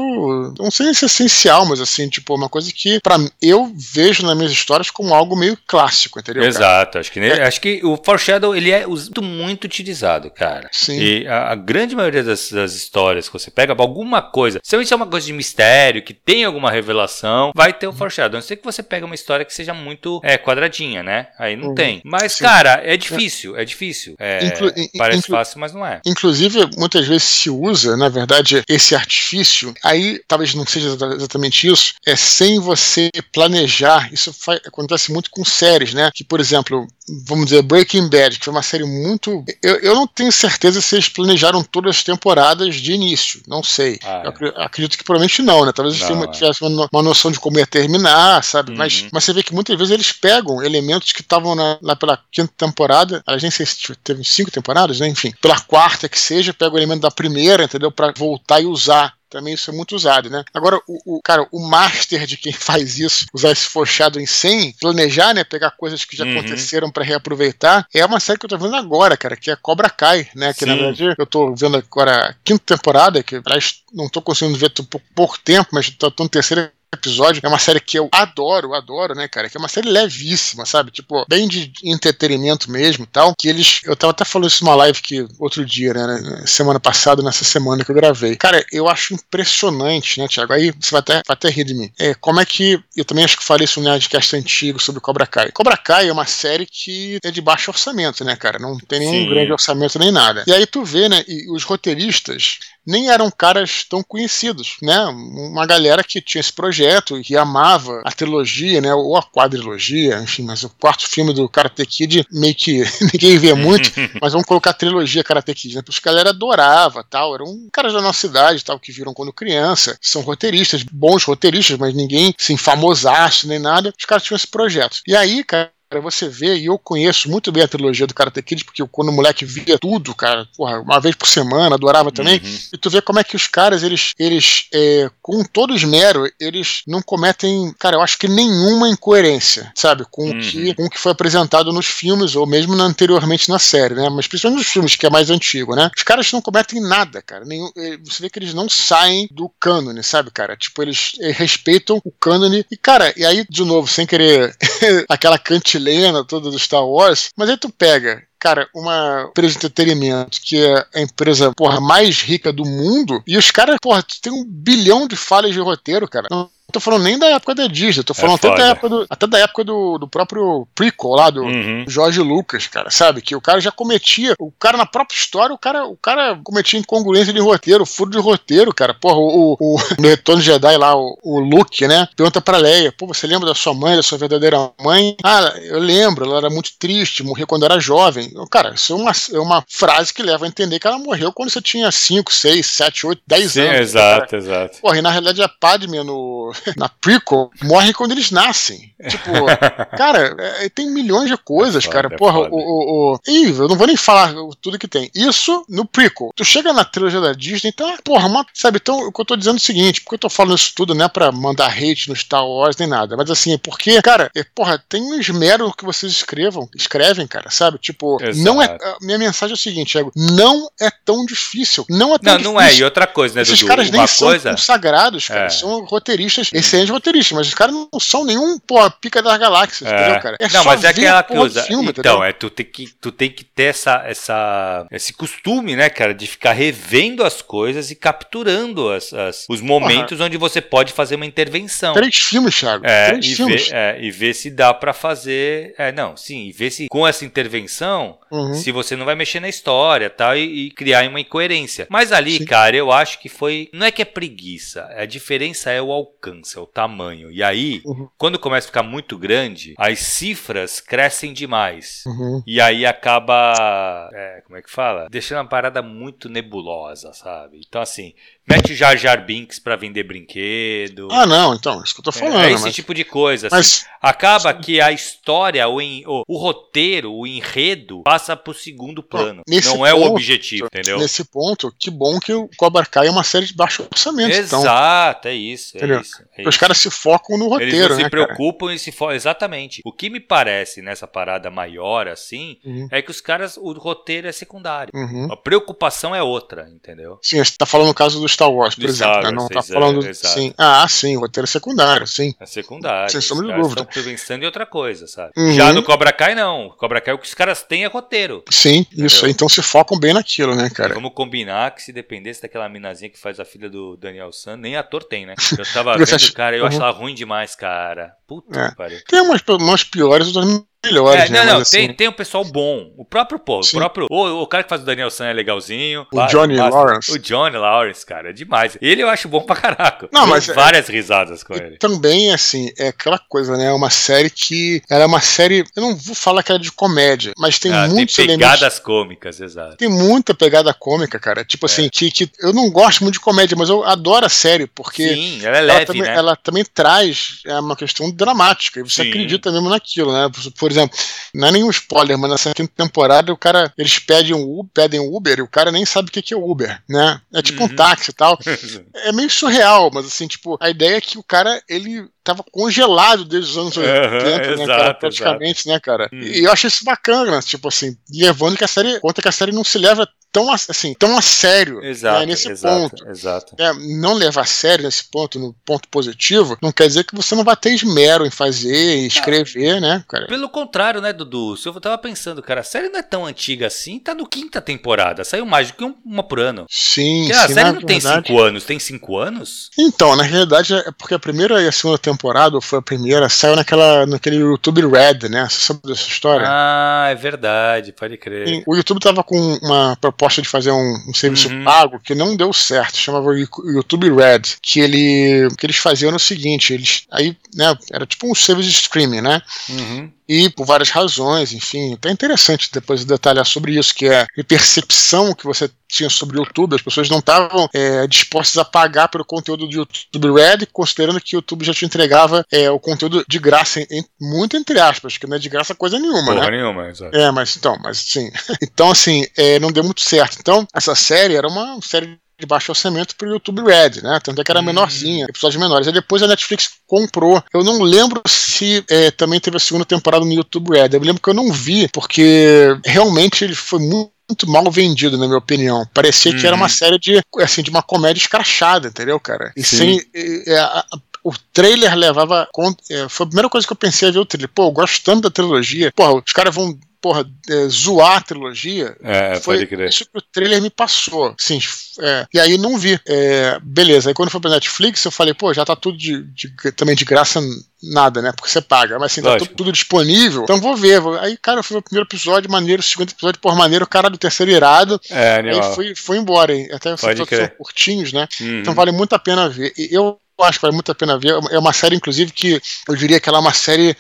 A: não sei se é essencial, mas assim, tipo, uma coisa que para eu vejo nas minhas histórias como algo meio clássico, entendeu?
B: Exato, cara? acho que é. acho que o foreshadow ele é muito utilizado, cara.
A: Sim.
B: E a, a grande maioria das, das, histórias que você pega, alguma coisa, se é uma coisa de mistério, que tem alguma revelação, vai ter o foreshadow. A não ser que você pega uma história que seja muito é, quadradinha, né? Aí não uhum. tem. Mas, Sim. cara, é difícil, é difícil. É, inclu parece fácil, mas não é.
A: Inclusive, muitas vezes se usa, na verdade, esse artifício, aí talvez não seja exatamente isso, é sem você planejar. Isso acontece muito com séries, né? Que, por exemplo, vamos dizer, Breaking Bad, que foi uma série muito. Eu, eu não tenho certeza se eles planejaram todas as temporadas de início. Não sei. Ah, é. acredito que provavelmente não, né? Talvez eles não, tivessem uma, uma, noção de como ia terminar, sabe? Uhum. Mas, mas você vê que muitas vezes eles pegam elementos que estavam lá pela quinta temporada, a nem sei se teve cinco temporadas, né? Enfim, pela quarta que seja, pega o elemento da primeira, entendeu? Para voltar e usar também isso é muito usado, né? Agora, o, o, cara, o master de quem faz isso, usar esse forchado em 100, planejar, né? Pegar coisas que já uhum. aconteceram para reaproveitar, é uma série que eu tô vendo agora, cara, que é Cobra Kai, né? Que Sim. na verdade eu tô vendo agora a quinta temporada, que aliás não tô conseguindo ver por pouco tempo, mas tô, tô no terceiro episódio. É uma série que eu adoro, adoro, né, cara? Que é uma série levíssima, sabe? Tipo, bem de entretenimento mesmo e tal. Que eles. Eu tava até falando isso numa live que outro dia, né? Semana passada, nessa semana que eu gravei. Cara, eu acho impressionante, né, Thiago? Aí você vai até, vai até rir de mim. É, como é que. Eu também acho que falei isso no Nerdcast antigo sobre Cobra Kai. Cobra Kai é uma série que é de baixo orçamento, né, cara? Não tem nenhum Sim. grande orçamento nem nada. E aí tu vê, né? E os roteiristas nem eram caras tão conhecidos, né? Uma galera que tinha esse projeto e que amava a trilogia, né? Ou a quadrilogia, enfim, mas o quarto filme do Karate Kid meio que ninguém vê muito, mas vamos colocar a trilogia Karate Kid, né? Porque a galera adorava, tal, eram caras da nossa idade, tal, que viram quando criança, são roteiristas, bons roteiristas, mas ninguém, assim, famosaço nem nada, os caras tinham esse projeto. E aí, cara, Cara, você vê, e eu conheço muito bem a trilogia do Karate Kid, porque eu, quando o moleque via tudo, cara, porra, uma vez por semana, adorava também, uhum. e tu vê como é que os caras, eles, eles é, com todo esmero, eles não cometem, cara, eu acho que nenhuma incoerência, sabe, com, uhum. o, que, com o que foi apresentado nos filmes, ou mesmo na, anteriormente na série, né, mas principalmente nos filmes, que é mais antigo, né, os caras não cometem nada, cara, nenhum, é, você vê que eles não saem do cânone, sabe, cara, tipo, eles é, respeitam o cânone, e cara, e aí, de novo, sem querer aquela cantilena chilena toda do Star Wars, mas aí tu pega cara, uma empresa de entretenimento que é a empresa, porra, mais rica do mundo, e os caras, porra, tem um bilhão de falhas de roteiro, cara. Não tô falando nem da época da Disney, tô falando é até, da época do, até da época do, do próprio prequel lá, do uhum. Jorge Lucas, cara, sabe? Que o cara já cometia, o cara na própria história, o cara, o cara cometia incongruência de roteiro, furo de roteiro, cara. Porra, o, o, o no Retorno de Jedi lá, o, o Luke, né? Pergunta pra Leia, pô, você lembra da sua mãe, da sua verdadeira mãe? Ah, eu lembro, ela era muito triste, morreu quando era jovem. Cara, isso é uma, é uma frase que leva a entender que ela morreu quando você tinha 5, 6, 7, 8, 10 Sim, anos.
B: Exato, cara. exato.
A: Porra, e na realidade a Padme no, na prequel morre quando eles nascem. Tipo, cara, é, tem milhões de coisas, é cara. É Porra, o, o, o. Ih, eu não vou nem falar tudo que tem. Isso no prequel. Tu chega na trilogia da Disney, então, porra, uma, sabe? Então, o que eu tô dizendo é o seguinte: porque eu tô falando isso tudo, não é pra mandar hate no Star Wars nem nada, mas assim, é porque, cara, é, porra, tem um esmero que vocês escrevam, escrevem, cara, sabe? Tipo, Exato. não é. Minha mensagem é o seguinte, Thiago, não é tão difícil. Não é tão
B: não,
A: difícil.
B: Não, não é. E outra coisa, né,
A: Esses
B: Dudu?
A: caras nem
B: uma
A: são
B: coisa...
A: consagrados, cara. É. São roteiristas, excelentes roteiristas, mas os caras não são nenhum, pô, pica das galáxias, é. entendeu, cara?
B: É não, mas é aquela coisa. Filme, então, é, tu tem, que, tu tem que ter essa, essa, esse costume, né, cara, de ficar revendo as coisas e capturando as, as os momentos onde você pode fazer uma intervenção.
A: Três filmes, Thiago.
B: É,
A: Três
B: e
A: filmes.
B: Ver, é, e ver se dá para fazer. É, não, sim, e ver se com essa intervenção, uhum. se você não vai mexer na história tal, e, e criar uma incoerência. Mas ali, sim. cara, eu acho que foi. Não é que é preguiça, a diferença é o alcance, é o tamanho. E aí, uhum. quando começa a ficar muito grande, as cifras crescem demais. Uhum. E aí acaba. É, como é que fala? Deixando a parada muito nebulosa, sabe? Então, assim, Mete Jar Jar Binks pra vender brinquedo.
A: Ah, não, então, isso que eu tô falando.
B: É, é esse mas... tipo de coisa. Assim. Mas... Acaba que a história, o, en... o, roteiro, o enredo, passa pro segundo plano. Não, não é o objetivo, entendeu?
A: Nesse ponto, que bom que o Cobra Kai é uma série de baixo orçamento.
B: Então. Exato, então. é isso. É isso, é
A: Os caras se focam no roteiro. Eles
B: não
A: né,
B: se preocupam cara? e se focam. Exatamente. O que me parece nessa parada maior, assim, uhum. é que os caras, o roteiro é secundário. Uhum. A preocupação é outra, entendeu?
A: Sim, você tá falando no caso do Star Wars, por exemplo. Né? Não tá falando. É, sim. Ah, sim, o roteiro é secundário, sim.
B: É secundário.
A: Sem sombra de dúvida.
B: Estão pensando em outra coisa, sabe? Uhum. Já no Cobra Kai, não. Cobra Kai, o que os caras têm é roteiro.
A: Sim, entendeu? isso. Então se focam bem naquilo, né, cara? E
B: vamos combinar que se dependesse daquela minazinha que faz a filha do Daniel San, nem ator tem, né? Eu tava vendo, cara, eu uhum. achava ruim demais, cara. Puta é. que pariu.
A: Tem umas, umas piores, outras melhores, é,
B: né?
A: Não,
B: não, assim... tem, tem um pessoal bom. O próprio, pô, o próprio. O, o cara que faz o Daniel San é legalzinho.
A: O Johnny Lawrence.
B: O Johnny Lawrence, cara, é demais. Ele eu acho bom pra caraca.
A: Não, mas.
B: É- várias é, risadas com ele.
A: Também, assim, é aquela coisa, né? É uma série que. Ela é uma série. Eu não vou falar que é de comédia, mas tem ah, muitos
B: tem pegadas
A: elementos...
B: cômicas, exato.
A: Tem muita pegada cômica, cara. Tipo é. assim, que, que eu não gosto muito de comédia, mas eu adoro a série, porque.
B: Sim, ela é leve,
A: ela também,
B: né?
A: ela também traz é, uma questão dramática. E você Sim. acredita mesmo naquilo, né? Por, por exemplo, não é nenhum spoiler, mas nessa quinta temporada o cara, eles pedem um Uber, pedem um Uber e o cara nem sabe o que é Uber, né? É tipo uhum. um táxi e tal. é meio surreal, mas assim, tipo, a ideia é que o cara, ele tava congelado desde os anos 80, uhum, né, exato, cara? Praticamente, exato. né, cara? Hum. E eu acho isso bacana, tipo assim, levando que a série, conta que a série não se leva tão assim, tão a sério né,
B: exato,
A: né, nesse
B: exato,
A: ponto.
B: Exato.
A: É, não levar a sério nesse ponto, no ponto positivo, não quer dizer que você não vai ter esmero em fazer, em escrever, né, cara?
B: Pelo contrário, né, Dudu? Se eu tava pensando, cara, a série não é tão antiga assim, tá no quinta temporada, saiu mais do que uma por ano.
A: Sim,
B: porque
A: sim,
B: a série não verdade... tem cinco anos, tem cinco anos?
A: Então, na realidade é porque a primeira e a segunda temporada temporada, ou foi a primeira, saiu naquela, naquele YouTube Red, né? Você sabe dessa história?
B: Ah, é verdade, pode crer.
A: E o YouTube tava com uma proposta de fazer um, um serviço
B: Uhum.
A: pago que não deu certo, chamava YouTube Red, que ele que eles faziam era o seguinte, eles aí, né, era tipo um serviço de streaming, né?
B: Uhum.
A: E por várias razões, enfim, até interessante depois detalhar sobre isso, que é a percepção que você tinha sobre o YouTube, as pessoas não estavam é, dispostas a pagar pelo conteúdo do YouTube Red, considerando que o YouTube já te entregava é, o conteúdo de graça, em- muito entre aspas, que não é de graça coisa nenhuma, né?
B: Porra nenhuma, exato.
A: É, mas então, mas sim. Então, assim, é, não deu muito certo. Então, essa série era uma série de baixo orçamento pro YouTube Red, né? Tanto é que era
B: Hum.
A: menorzinha, episódios menores. Aí depois a Netflix comprou. Eu não lembro se é, também teve a segunda temporada no YouTube Red. Eu lembro que eu não vi, porque realmente ele foi muito muito mal vendido, na minha opinião. Parecia que era
B: Uhum.
A: uma série de, assim, de uma comédia escrachada, entendeu, cara? E
B: Sim.
A: sem. é, a- a- o trailer levava. é, foi a primeira coisa que eu pensei a ver o trailer. Pô, eu gosto tanto da trilogia. Porra, os caras vão. Porra, é, zoar a trilogia.
B: É,
A: Foi
B: pode crer.
A: isso que o trailer me passou. Sim, é, e aí não vi. É, beleza, aí quando foi pra Netflix, eu falei, pô, já tá tudo de, de- também de graça nada, né? Porque você paga. Mas assim, tá tudo, tudo disponível. Então vou ver. vou- Aí, cara, eu fui o primeiro episódio, maneiro, o segundo episódio, por maneiro, o cara do terceiro irado.
B: É,
A: Aí
B: animal.
A: foi, foi embora, hein? Até os
B: Pode
A: são
B: crer.
A: curtinhos, né?
B: Uhum.
A: Então vale muito a pena ver. E Eu acho que vale muito a pena ver. É uma série, inclusive, que eu diria que ela é uma série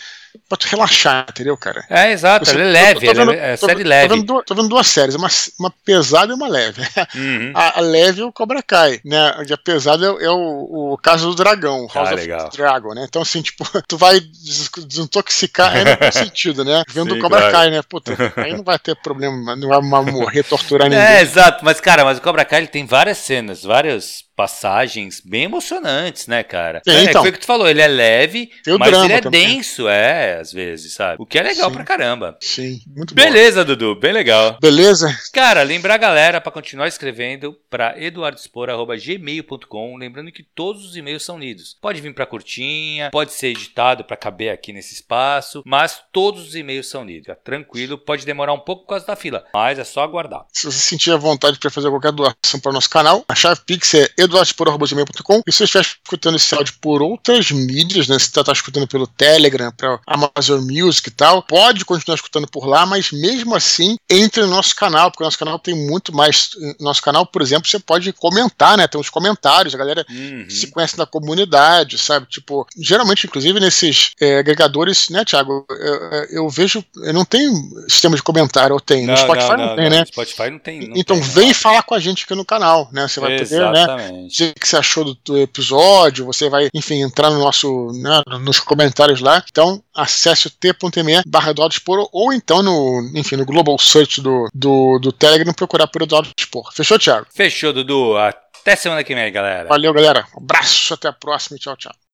A: pra tu relaxar, entendeu, cara?
B: É, exato, ela é leve, ela
A: vendo-
B: é, é série
A: Tô
B: leve.
A: vendo, duas, tô vendo duas séries, uma, uma pesada e uma leve.
B: Uhum.
A: A, a leve é o Cobra Kai, né? E a pesada é, é o, o caso do dragão, House
B: Ah,
A: of
B: legal.
A: Dragon, né? Então, assim, tipo, tu vai des- desintoxicar aí no bom sentido, né? Vendo
B: Sim,
A: o Cobra
B: claro.
A: Kai, né? Puta, aí não vai ter problema, não vai morrer, torturar ninguém.
B: É, exato, mas cara, mas o Cobra Kai ele tem várias cenas, várias passagens bem emocionantes, né, cara?
A: Sim,
B: é,
A: então.
B: foi o que tu falou, ele é leve, mas ele é
A: também.
B: denso, é, às vezes, sabe? O que é legal
A: Sim.
B: pra caramba.
A: Sim, muito bom.
B: Beleza, Dudu, bem legal.
A: Beleza?
B: Cara, lembrar a galera pra continuar escrevendo pra eduardospor@gmail.com, lembrando que todos os e-mails são lidos. Pode vir pra curtinha, pode ser editado pra caber aqui nesse espaço, mas todos os e-mails são lidos. Tá tranquilo, pode demorar um pouco por causa da fila, mas é só aguardar.
A: Se você sentir a vontade para fazer qualquer doação para o nosso canal, a chave Pix é eduardspor.com. E se você estiver escutando esse áudio por outras mídias, né? Se você está escutando pelo Telegram, pela Amazon Music e tal, pode continuar escutando por lá, mas mesmo assim, entre no nosso canal, porque o nosso canal tem muito mais. Nosso canal, por exemplo, você pode comentar, né? Tem uns comentários, a galera
B: Uhum.
A: se conhece da comunidade, sabe? Tipo, geralmente, inclusive, nesses é, agregadores, né, Thiago? Eu, eu vejo. Eu não tenho sistema de comentário, eu tenho. no Spotify não, tem, né?
B: No Spotify não tem. não
A: então
B: tem,
A: vem
B: não.
A: falar com a gente aqui no canal, né? Você vai poder, né? Dizer o que você achou do, do episódio, você vai, enfim, entrar no nosso, né, nos comentários lá. Então, acesse o t.me barra Eduardo Spor, ou então no, enfim, no Global Search do, do, do Telegram procurar por Eduardo Spor. Fechou, Thiago?
B: Fechou, Dudu. Até semana que vem, galera.
A: Valeu, galera. Um abraço, até a próxima e tchau, tchau.